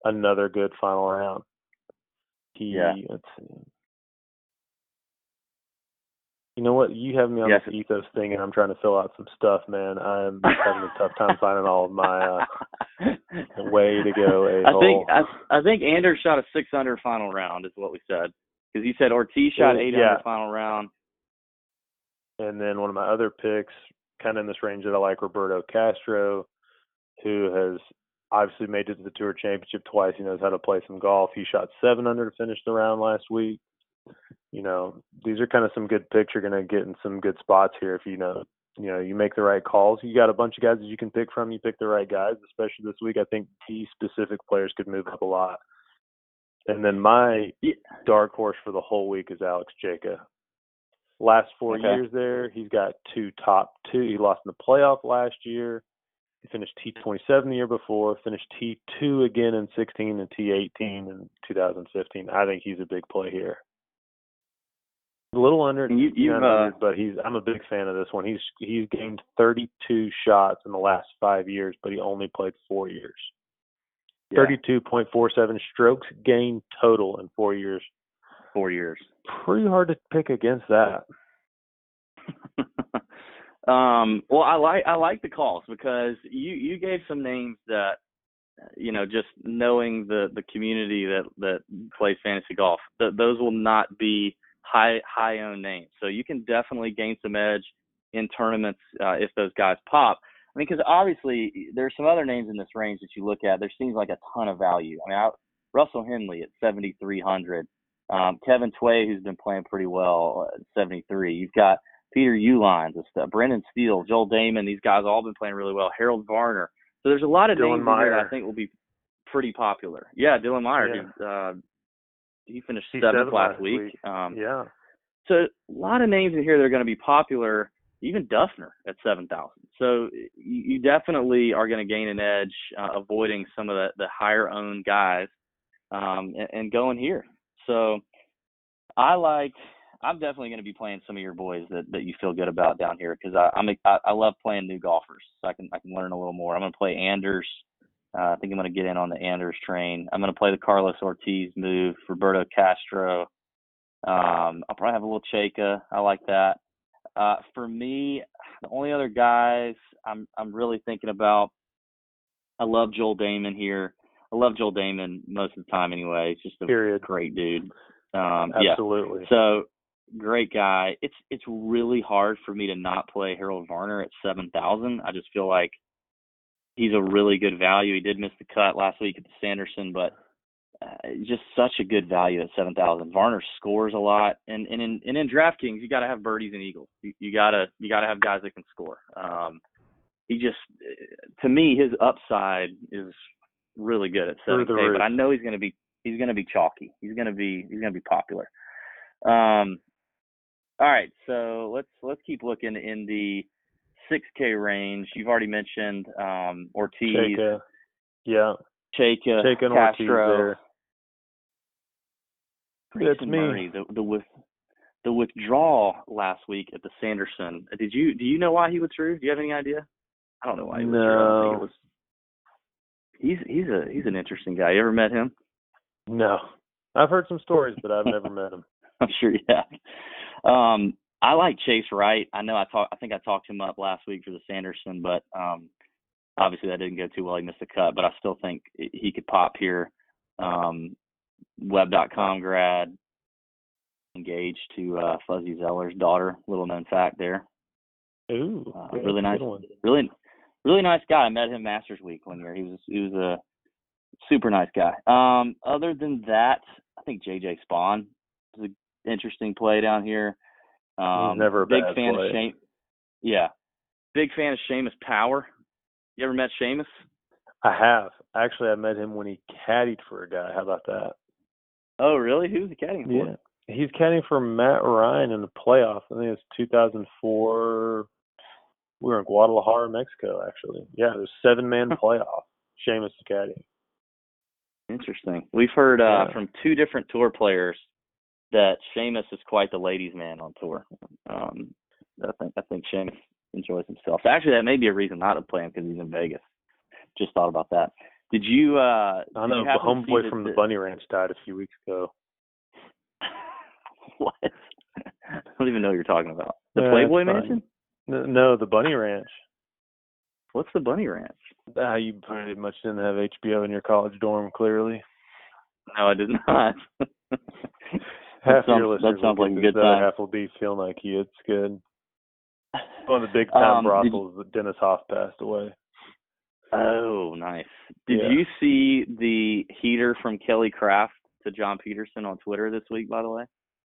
another good final round. He, Yeah. let's see. You know what? You have me on Yes. this ethos thing, and I'm trying to fill out some stuff, man. I'm having a tough time finding all of my uh, way to go. I think I, I think Anders shot a six under final round is what we said because you said Ortiz shot eight yeah. under final round. And then one of my other picks, kind of in this range that I like, Roberto Castro, who has obviously made it to the Tour Championship twice. He knows how to play some golf. He shot seven under to finish the round last week. You know, these are kind of some good picks. You're going to get in some good spots here if you know, you know, you make the right calls. You got a bunch of guys that you can pick from. You pick the right guys, especially this week. I think these specific players could move up a lot. And then my dark horse for the whole week is Alex Cejka. Last four Okay. years there, he's got two top two. He lost in the playoff last year. He finished T27 the year before, finished T2 again in 16 and T18 in 2015. I think he's a big play here. A little under, you- 900, uh, but he's. I'm a big fan of this one. He's he's gained 32 shots in the last five years, but he only played four years. Yeah, 32.47 strokes gained total in four years. four years. Pretty hard to pick against that. um, well, I like I like the calls because you you gave some names that you know just knowing the the community that that plays fantasy golf, th- those will not be high high owned names. So you can definitely gain some edge in tournaments uh, if those guys pop. I mean, because obviously there's some other names in this range that you look at. There seems like a ton of value. I mean, I, Russell Henley at 7,300. Um, Kevin Tway, who's been playing pretty well at 73. You've got Peter Uihlein, uh, Brendan Steele, Joel Dahmen. These guys all been playing really well. Harold Varner. So there's a lot of Dylan names that I think will be pretty popular. Yeah, Dylan Meyer. Yeah. who, Uh, he finished He seventh last week. week. Um, Yeah. so a lot of names in here that are going to be popular. even Dufner at seven thousand. So you, you definitely are going to gain an edge uh, avoiding some of the, the higher owned guys um, and, and going here. So I like. I'm definitely going to be playing some of your boys that, that you feel good about down here because I'm I, I love playing new golfers so I can I can learn a little more. I'm going to play Anders. Uh, I think I'm going to get in on the Anders train. I'm going to play the Carlos Ortiz move, Roberto Castro. Um, I'll probably have a little Cejka. I like that. Uh, for me, the only other guys I'm I'm really thinking about. I love Joel Dahmen here. I love Joel Dahmen most of the time anyway. He's just a Period. great dude. Um, Absolutely. Yeah. So great guy. It's it's really hard for me to not play Harold Varner at seven thousand. I just feel like he's a really good value. He did miss the cut last week at the Sanderson, but uh, just such a good value at seven thousand. Varner scores a lot, and and in and in DraftKings you got to have birdies and eagles. You, you gotta you gotta have guys that can score. Um, he just to me his upside is really good at seven K, but I know he's gonna be he's gonna be chalky. He's gonna be he's gonna be popular. Um, all right, so let's let's keep looking in the 6K range. You've already mentioned um, Ortiz. Cejka. Yeah. Cejka, Cejka Castro. That's Grayson me. Murray, the the with the withdrawal last week at the Sanderson. Did you do you know why he withdrew? Do you have any idea? I don't know why he withdrew. I don't think No. it was. He's he's a he's an interesting guy. You ever met him? No. I've heard some stories, but I've never met him. I'm sure you have. Um, I like Chase Wright. I know I talked. I think I talked him up last week for the Sanderson, but um, obviously that didn't go too well. He missed the cut, but I still think he could pop here. Um, Web.com grad, engaged to uh, Fuzzy Zoeller's daughter. Little known fact there. Ooh. Uh, really nice. Really, really nice guy. I met him Masters Week one year. He was he was a super nice guy. Um, other than that, I think JJ Spaun is an interesting play down here. Um, never a big bad fan play. of Shane. Yeah, big fan of Seamus Power. You ever met Seamus? I have. Actually, I met him when he caddied for a guy. How about that? Oh, really? Who's the caddying for? Yeah. He's caddying for Matt Ryan in the playoffs. I think it's 2004. We were in Guadalajara, Mexico, actually. Yeah, it was seven man playoff. Seamus caddy. Interesting. We've heard uh, Yeah. from two different tour players that Seamus is quite the ladies' man on tour. Um, I think I think Seamus enjoys himself. Actually, that may be a reason not to play him because he's in Vegas. Just thought about that. Did you? Uh, I did know the happen to see homeboy that from the the- Bunny Ranch died a few weeks ago. what? I don't even know what you're talking about. The Yeah, Playboy. Mansion? No, the Bunny Ranch. What's the Bunny Ranch? Ah, you pretty much didn't have HBO in your college dorm, clearly. No, I did not. Half sounds- your that listeners sounds will like a good the time. half will be feeling like he it's good. One of the big time Um, brothels that Dennis Hof passed away. Oh, nice. Did Yeah. you see the heater from Kelly Kraft to John Peterson on Twitter this week? By the way.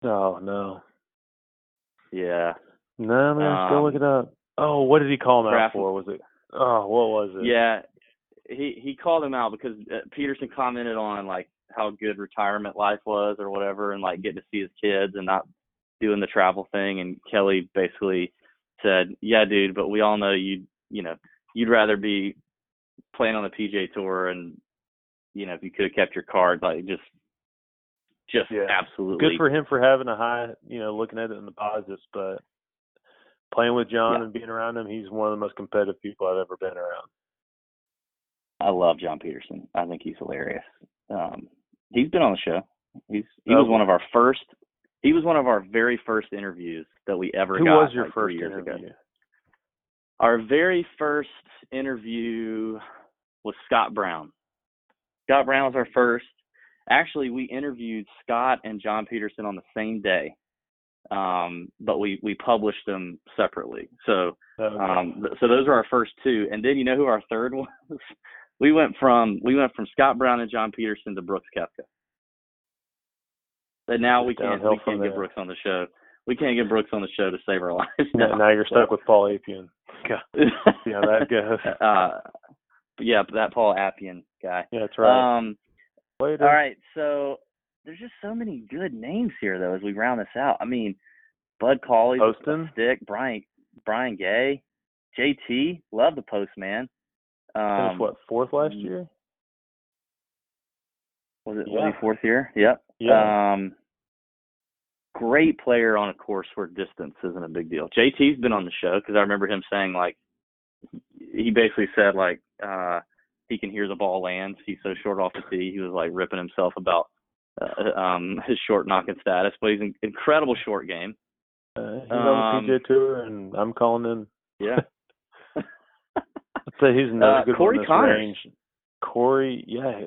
Oh no. Yeah. No man, go look Um, it up. Oh, what did he call him out for? Was it oh what was it? Yeah, he he called him out because uh, Peterson commented on like how good retirement life was or whatever, and like getting to see his kids and not doing the travel thing. And Kelly basically said, "Yeah, dude, but we all know you you know you'd rather be playing on the PGA tour, and you know if you could have kept your card, like just just Yeah. absolutely Good for him for having a high you know, looking at it in the positives, but playing with John Yeah. and being around him, he's one of the most competitive people I've ever been around. I love John Peterson. I think he's hilarious. Um, he's been on the show. He's he Oh, was one of our first. He was one of our very first interviews that we ever Who got. was your like, first years interview? Ago. Our very first interview was Scott Brown. Scott Brown was our first. Actually, we interviewed Scott and John Peterson on the same day, um, but we we published them separately. So Okay. um, so those are our first two, and then you know who our third was? We went from we went from Scott Brown and John Peterson to Brooks Koepka. But now we can't we can't get there. Brooks on the show. We can't get Brooks on the show to save our lives. now, now, now you're So- stuck with Paul. God, see how that goes. uh, but yeah, that Paul Apyan guy. Yeah, that's right. Um, Later. all right, so there's just so many good names here though as we round this out. I mean, Bud Cauley, Poston? Stick, Brian Brian Gay, JT, love the post man. Um, Finished what fourth last year? Was it Yeah. was he fourth year? Yep. Yeah. Um, great player on a course where distance isn't a big deal. JT's been on the show because I remember him saying like he basically said like uh he can hear the ball lands. He's so short off the tee. He was like ripping himself about uh, um his short knocking status, but he's an incredible short game. Uh, he's on Um, the PGA Tour, and I'm calling him. Yeah. Say he's another Uh, good Corey one Connors. range. Corey, yeah,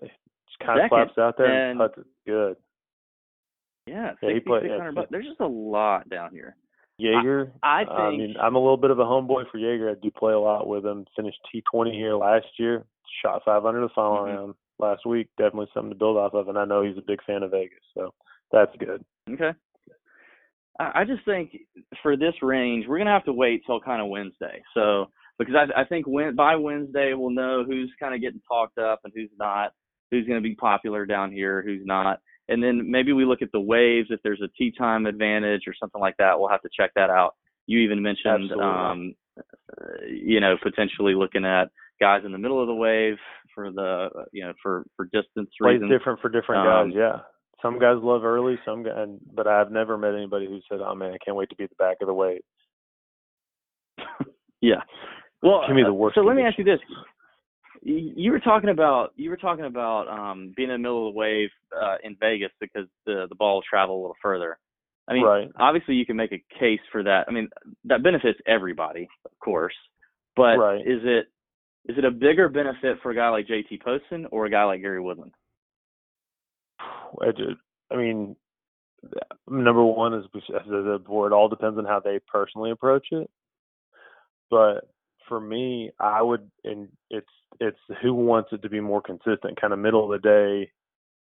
just kind of Second, slaps out there and, and- puts it good. Yeah, Yeah, he played- yeah, bucks. There's just a lot down here. Jaeger, I I think mean, I'm a little bit of a homeboy for Jaeger. I do play a lot with him. Finished T20 here last year. Shot 500 the final Mhm. round last week. Definitely something to build off of, and I know he's a big fan of Vegas, so that's good. Okay. I I just think for this range, we're gonna have to wait till kind of Wednesday. So because I, I think when by Wednesday we'll know who's kind of getting talked up and who's not, who's gonna be popular down here, who's not, and then maybe we look at the waves if there's a tea time advantage or something like that. We'll have to check that out. You even mentioned, um, uh, you know, potentially looking at guys in the middle of the wave for the, you know, for for distance Plays reasons. different for different Um, guys. Yeah, some guys love early, some guys, but I've never met anybody who said, "Oh man, I can't wait to be at the back of the wave." Yeah. Well, Give me the uh, So let me ask you this: you were talking about you were talking about um, being in the middle of the wave uh, in Vegas because the the ball will travel a little further. I mean, right. obviously you can make a case for that. I mean, that benefits everybody, of course. But Right. is it is it a bigger benefit for a guy like JT Poston or a guy like Gary Woodland? I, ju- I mean, number one is as the board. All depends on how they personally approach it. But for me, I would, and it's it's who wants it to be more consistent. Kind of middle of the day,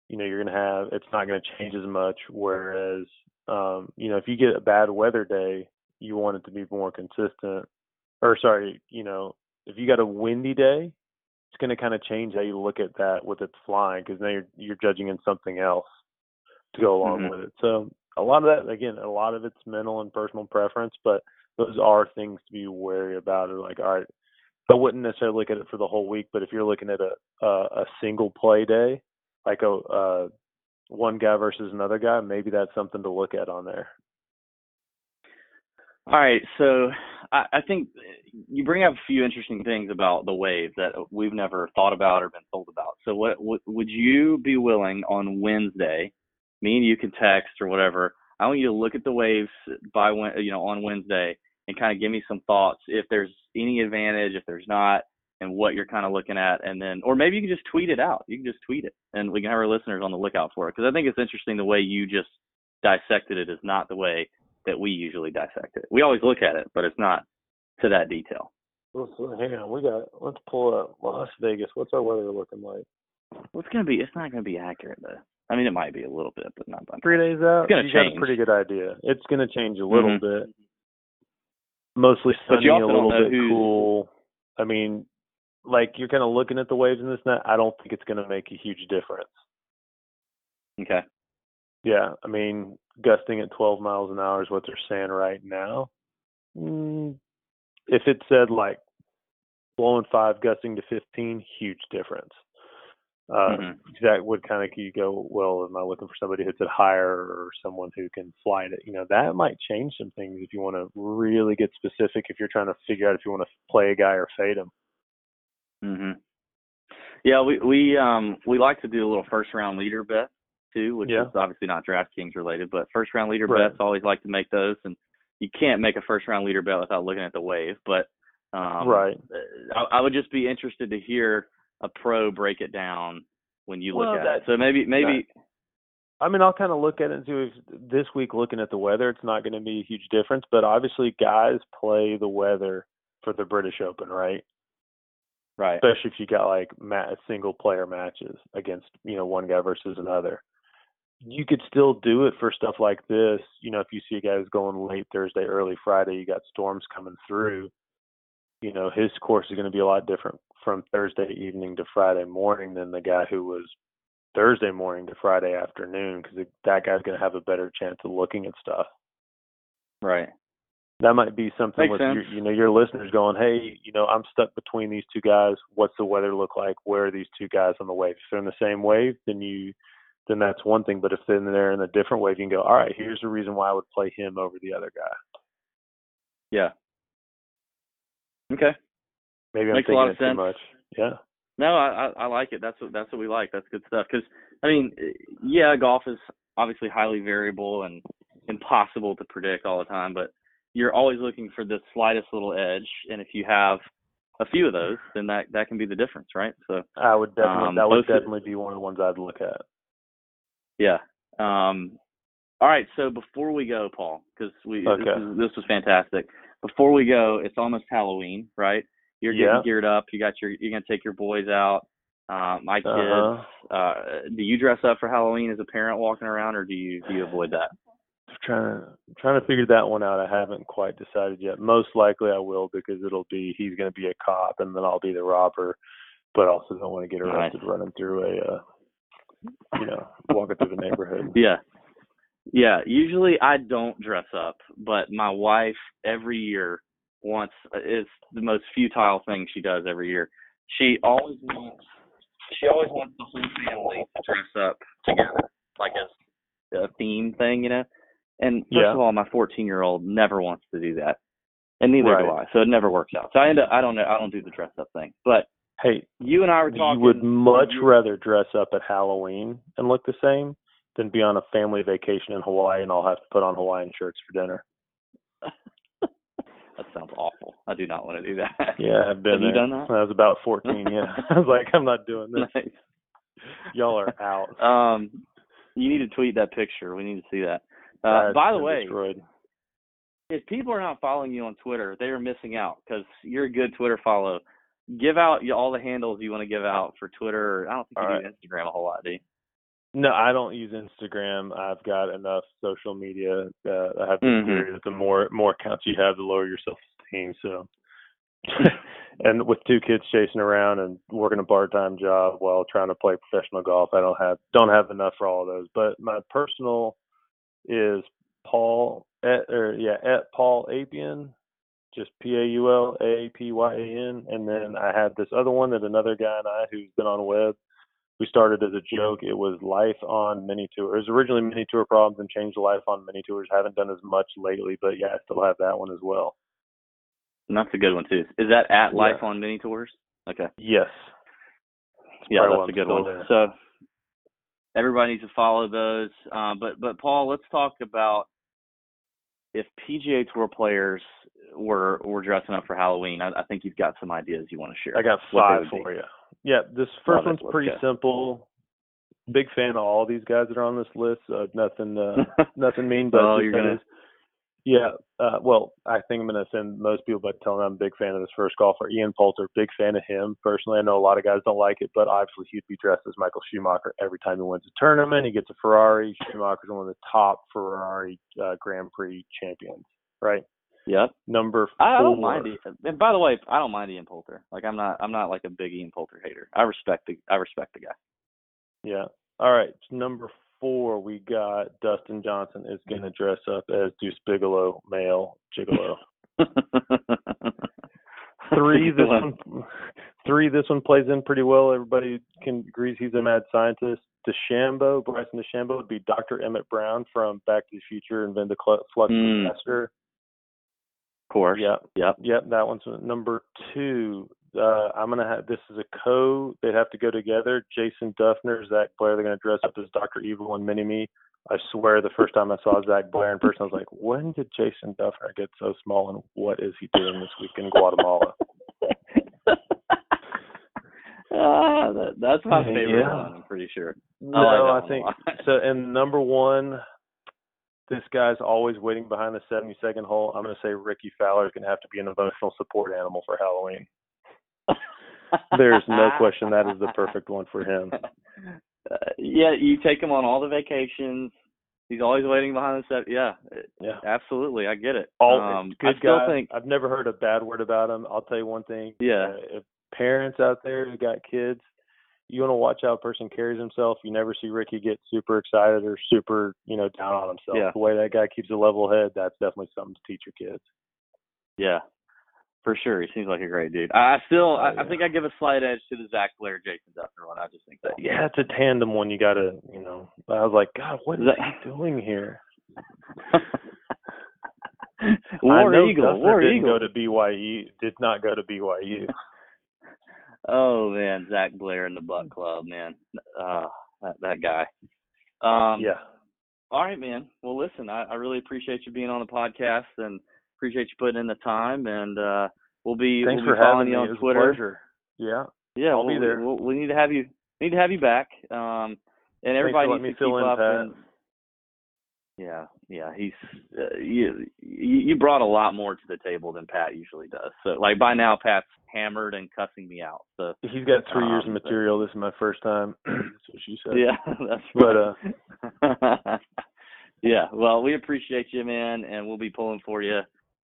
you know, you're gonna have it's not gonna change as much. Whereas, um, you know, if you get a bad weather day, you want it to be more consistent. Or sorry, you know, if you got a windy day, it's going to kind of change how you look at that with it flying because now you're you're judging in something else to go along Mhm. with it. So a lot of that, again, a lot of it's mental and personal preference, but those are things to be wary about. Or like, all right, I wouldn't necessarily look at it for the whole week, but if you're looking at a a, a single play day, like a uh, one guy versus another guy, maybe that's something to look at on there. All right, so I, I think you bring up a few interesting things about the wave that we've never thought about or been told about. So, what, would you be willing on Wednesday? Me and you can text or whatever. I want you to look at the waves by Wed- you know on Wednesday and kind of give me some thoughts if there's any advantage, if there's not, and what you're kind of looking at, and then or maybe you can just tweet it out. You can just tweet it, and we can have our listeners on the lookout for it because I think it's interesting the way you just dissected it is not the way that we usually dissect it. We always look at it, but it's not to that detail. Let's, hang on, we got. Let's pull up Las Vegas. What's our weather looking like? Well, it's gonna be. It's not gonna be accurate though. I mean, it might be a little bit, but not by Three days out, It's gonna you got a pretty good idea. It's going to change a little Mhm. bit. Mostly sunny, a little bit cool. I mean, like you're kind of looking at the waves in this net. I don't think it's going to make a huge difference. Okay. Yeah, I mean, gusting at 12 miles an hour is what they're saying right now. Mm, if it said like blowing five, gusting to 15, huge difference. Uh, Mhm. That would kind of you go, well, am I looking for somebody who's at higher or someone who can fly it? You know, that might change some things if you want to really get specific. If you're trying to figure out if you want to play a guy or fade him. Mhm. Yeah, we we um we like to do a little first round leader bet too, which Yeah. is obviously not DraftKings related, but first round leader Right. bets always like to make those, and you can't make a first round leader bet without looking at the wave. But um, Right. I, I would just be interested to hear a pro break it down when you look Well, at that- it. So maybe maybe I mean, I'll kind of look at it and see if this week, looking at the weather, it's not going to be a huge difference. But obviously, guys play the weather for the British Open, right? right. Especially if you got like single player matches against, you know, one guy versus another. You could still do it for stuff like this. You know, if you see a guy guys going late Thursday, early Friday, you got storms coming through. You know, his course is going to be a lot different from Thursday evening to Friday morning than the guy who was Thursday morning to Friday afternoon because that guy's going to have a better chance of looking at stuff. Right. that might be something Makes with sense. your, you know your listeners going, hey, you know, I'm stuck between these two guys. What's the weather look like? Where are these two guys on the wave? If they're in the same wave, then you then that's one thing. But if then they're in a different wave, you can go, all right, here's the reason why I would play him over the other guy. Yeah. Okay. Maybe I'm Makes a lot of it too sense. much. Yeah. No, I, I I like it. That's what that's what we like. That's good stuff. Because I mean, yeah, golf is obviously highly variable and impossible to predict all the time, but you're always looking for the slightest little edge, and if you have a few of those, then that that can be the difference, right? So I would definitely Um, that would definitely be one of the ones I'd look at. yeah. Um, all right. So before we go, Paul, because we this, Okay. is, this was fantastic. Before we go, it's almost Halloween, right? You're getting Yeah. geared up. You got your you're gonna take your boys out. Uh, my kids. Uh-huh. Uh, do you dress up for Halloween as a parent walking around, or do you do you avoid that? trying to trying to figure that one out. I haven't quite decided yet. Most likely I will because it'll be he's going to be a cop and then I'll be the robber, but also don't want to get arrested running through a uh, you know walking through the neighborhood. Yeah. Yeah, usually I don't dress up, but my wife every year wants uh, it's the most futile thing she does every year. She always wants she always wants the whole family to dress up together, like as a theme thing, you know. And first Yeah. of all, my 14 year old never wants to do that, and neither do I. So it never works out. So I end up I don't know I don't do the dress up thing. But Hey, you and I were you talking. would much you- rather dress up at Halloween and look the same than be on a family vacation in Hawaii and I'll have to put on Hawaiian shirts for dinner. That sounds awful. I do not want to do that. Yeah, I've been Have you there. done that? I was about 14. Yeah, I was like, I'm not doing this. nice. Y'all are out. Um, you need to tweet that picture. We need to see that. Uh, by the way, destroyed. if people are not following you on Twitter, they are missing out because you're a good Twitter follow. Give out all the handles you want to give out for Twitter. I don't think you All do Instagram a whole lot, do you? No, I don't use Instagram. I've got enough social media. Uh, I have the Mhm. theory that the more more accounts you have, the lower your self esteem. So, and with two kids chasing around and working a part time job while trying to play professional golf, I don't have don't have enough for all of those. But my personal is Paul at or yeah at Paul Apyan, just P A U L A P Y A N, and then I have this other one that another guy and I who's been on web we started as a joke. It was life on mini tour. It was originally mini tour problems and changed to life on mini tours. Haven't done as much lately, but yeah, I still have that one as well. And that's a good one too. Is that at Yeah. Life on Mini Tours? Okay. Yes. Yeah, that's a good one. there. So everybody needs to follow those. Um, but but Paul, let's talk about if PGA Tour players were were dressing up for Halloween. I, I think you've got some ideas you want to share. I got five for you. Yeah, this first Love one's Let's pretty simple. Big fan of all these guys that are on this list. Uh, nothing, uh, nothing mean, but Oh, you're gonna- Yeah. Uh, well, I think I'm going to offend most people by telling them I'm a big fan of this first golfer, Ian Poulter. Big fan of him personally. I know a lot of guys don't like it, but obviously he'd be dressed as Michael Schumacher every time he wins a tournament. He gets a Ferrari. Schumacher's one of the top Ferrari uh, Grand Prix champions, right? Yep. Number four. I don't mind Ian. And by the way, I don't mind Ian Poulter. Like I'm not I'm not like a big Ian Poulter hater. I respect the I respect the guy. Yeah. All right. Number four, we got Dustin Johnson is going to dress up as Deuce Bigalow, male gigolo. Three, this one, three, this one plays in pretty well. Everybody can agrees he's a mad scientist. DeChambeau, Bryson DeChambeau would be Dr. Emmett Brown from Back to the Future and Then the Flux Mm. Capacitor. Of course. Yep. Yep. Yep, that one's number two. Uh, I'm gonna have this is a co. They'd have to go together. Jason Dufner, Zach Blair. They're gonna dress up as Doctor Evil and Mini Me. I swear, the first time I saw Zach Blair in person, I was like, when did Jason Dufner get so small, and what is he doing this week in Guatemala? ah, that, that's my favorite Yeah. one. I'm pretty sure. No, like I think so. And number one, this guy's always waiting behind the 72nd hole. I'm gonna say Rickie Fowler is gonna have to be an emotional support animal for Halloween. There's no question that is the perfect one for him. Uh, yeah, you take him on all the vacations. He's always waiting behind the set. Yeah, Yeah. absolutely. I get it. All um, good I still guy. think. I've never heard a bad word about him. I'll tell you one thing. Yeah. Uh, if parents out there who got kids, you want to watch how a person carries himself. You never see Rickie get super excited or super, you know, down on himself. Yeah. The way that guy keeps a level head, that's definitely something to teach your kids. Yeah, for sure. He seems like a great dude. I I still, I, oh, I think I give a slight edge to the Zach Blair, Jason Dufner one. I just think uh, that. Yeah, it's a tandem one. You gotta, you know. I was like, God, what is That- he doing here? I know Eagle, Dufner War didn't Eagle. go to BYU. Did not go to BYU. Oh man, Zach Blair in the Buck Club, man. Uh, that, that guy. Um, yeah. All right, man. Well, listen, I, I really appreciate you being on the podcast and appreciate you putting in the time. And uh, we'll be Thanks we'll for be following having you me. on Twitter. a pleasure. Yeah. Yeah, I'll we'll, be there. We'll, we need to have you need to have you back. Um, and everybody needs to keep up. And, yeah, yeah. He's uh, you, you. Brought a lot more to the table than Pat usually does. So, like by now, Pat's hammered and cussing me out. So, He's got three years of Um, but- material. This is my first time. That's what she said. yeah, that's But right. uh, yeah, well, we appreciate you, man, and we'll be pulling for you.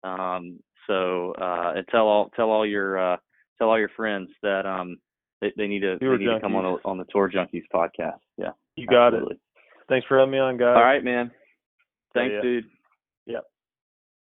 Um, so uh, and tell all tell all your uh, tell all your friends that um they, they need to they need to come on Junkies. the on the Tour Junkies podcast. Yeah, you got absolutely. it. Thanks for having me on, guys. All right, man. Thanks, dude. Yep.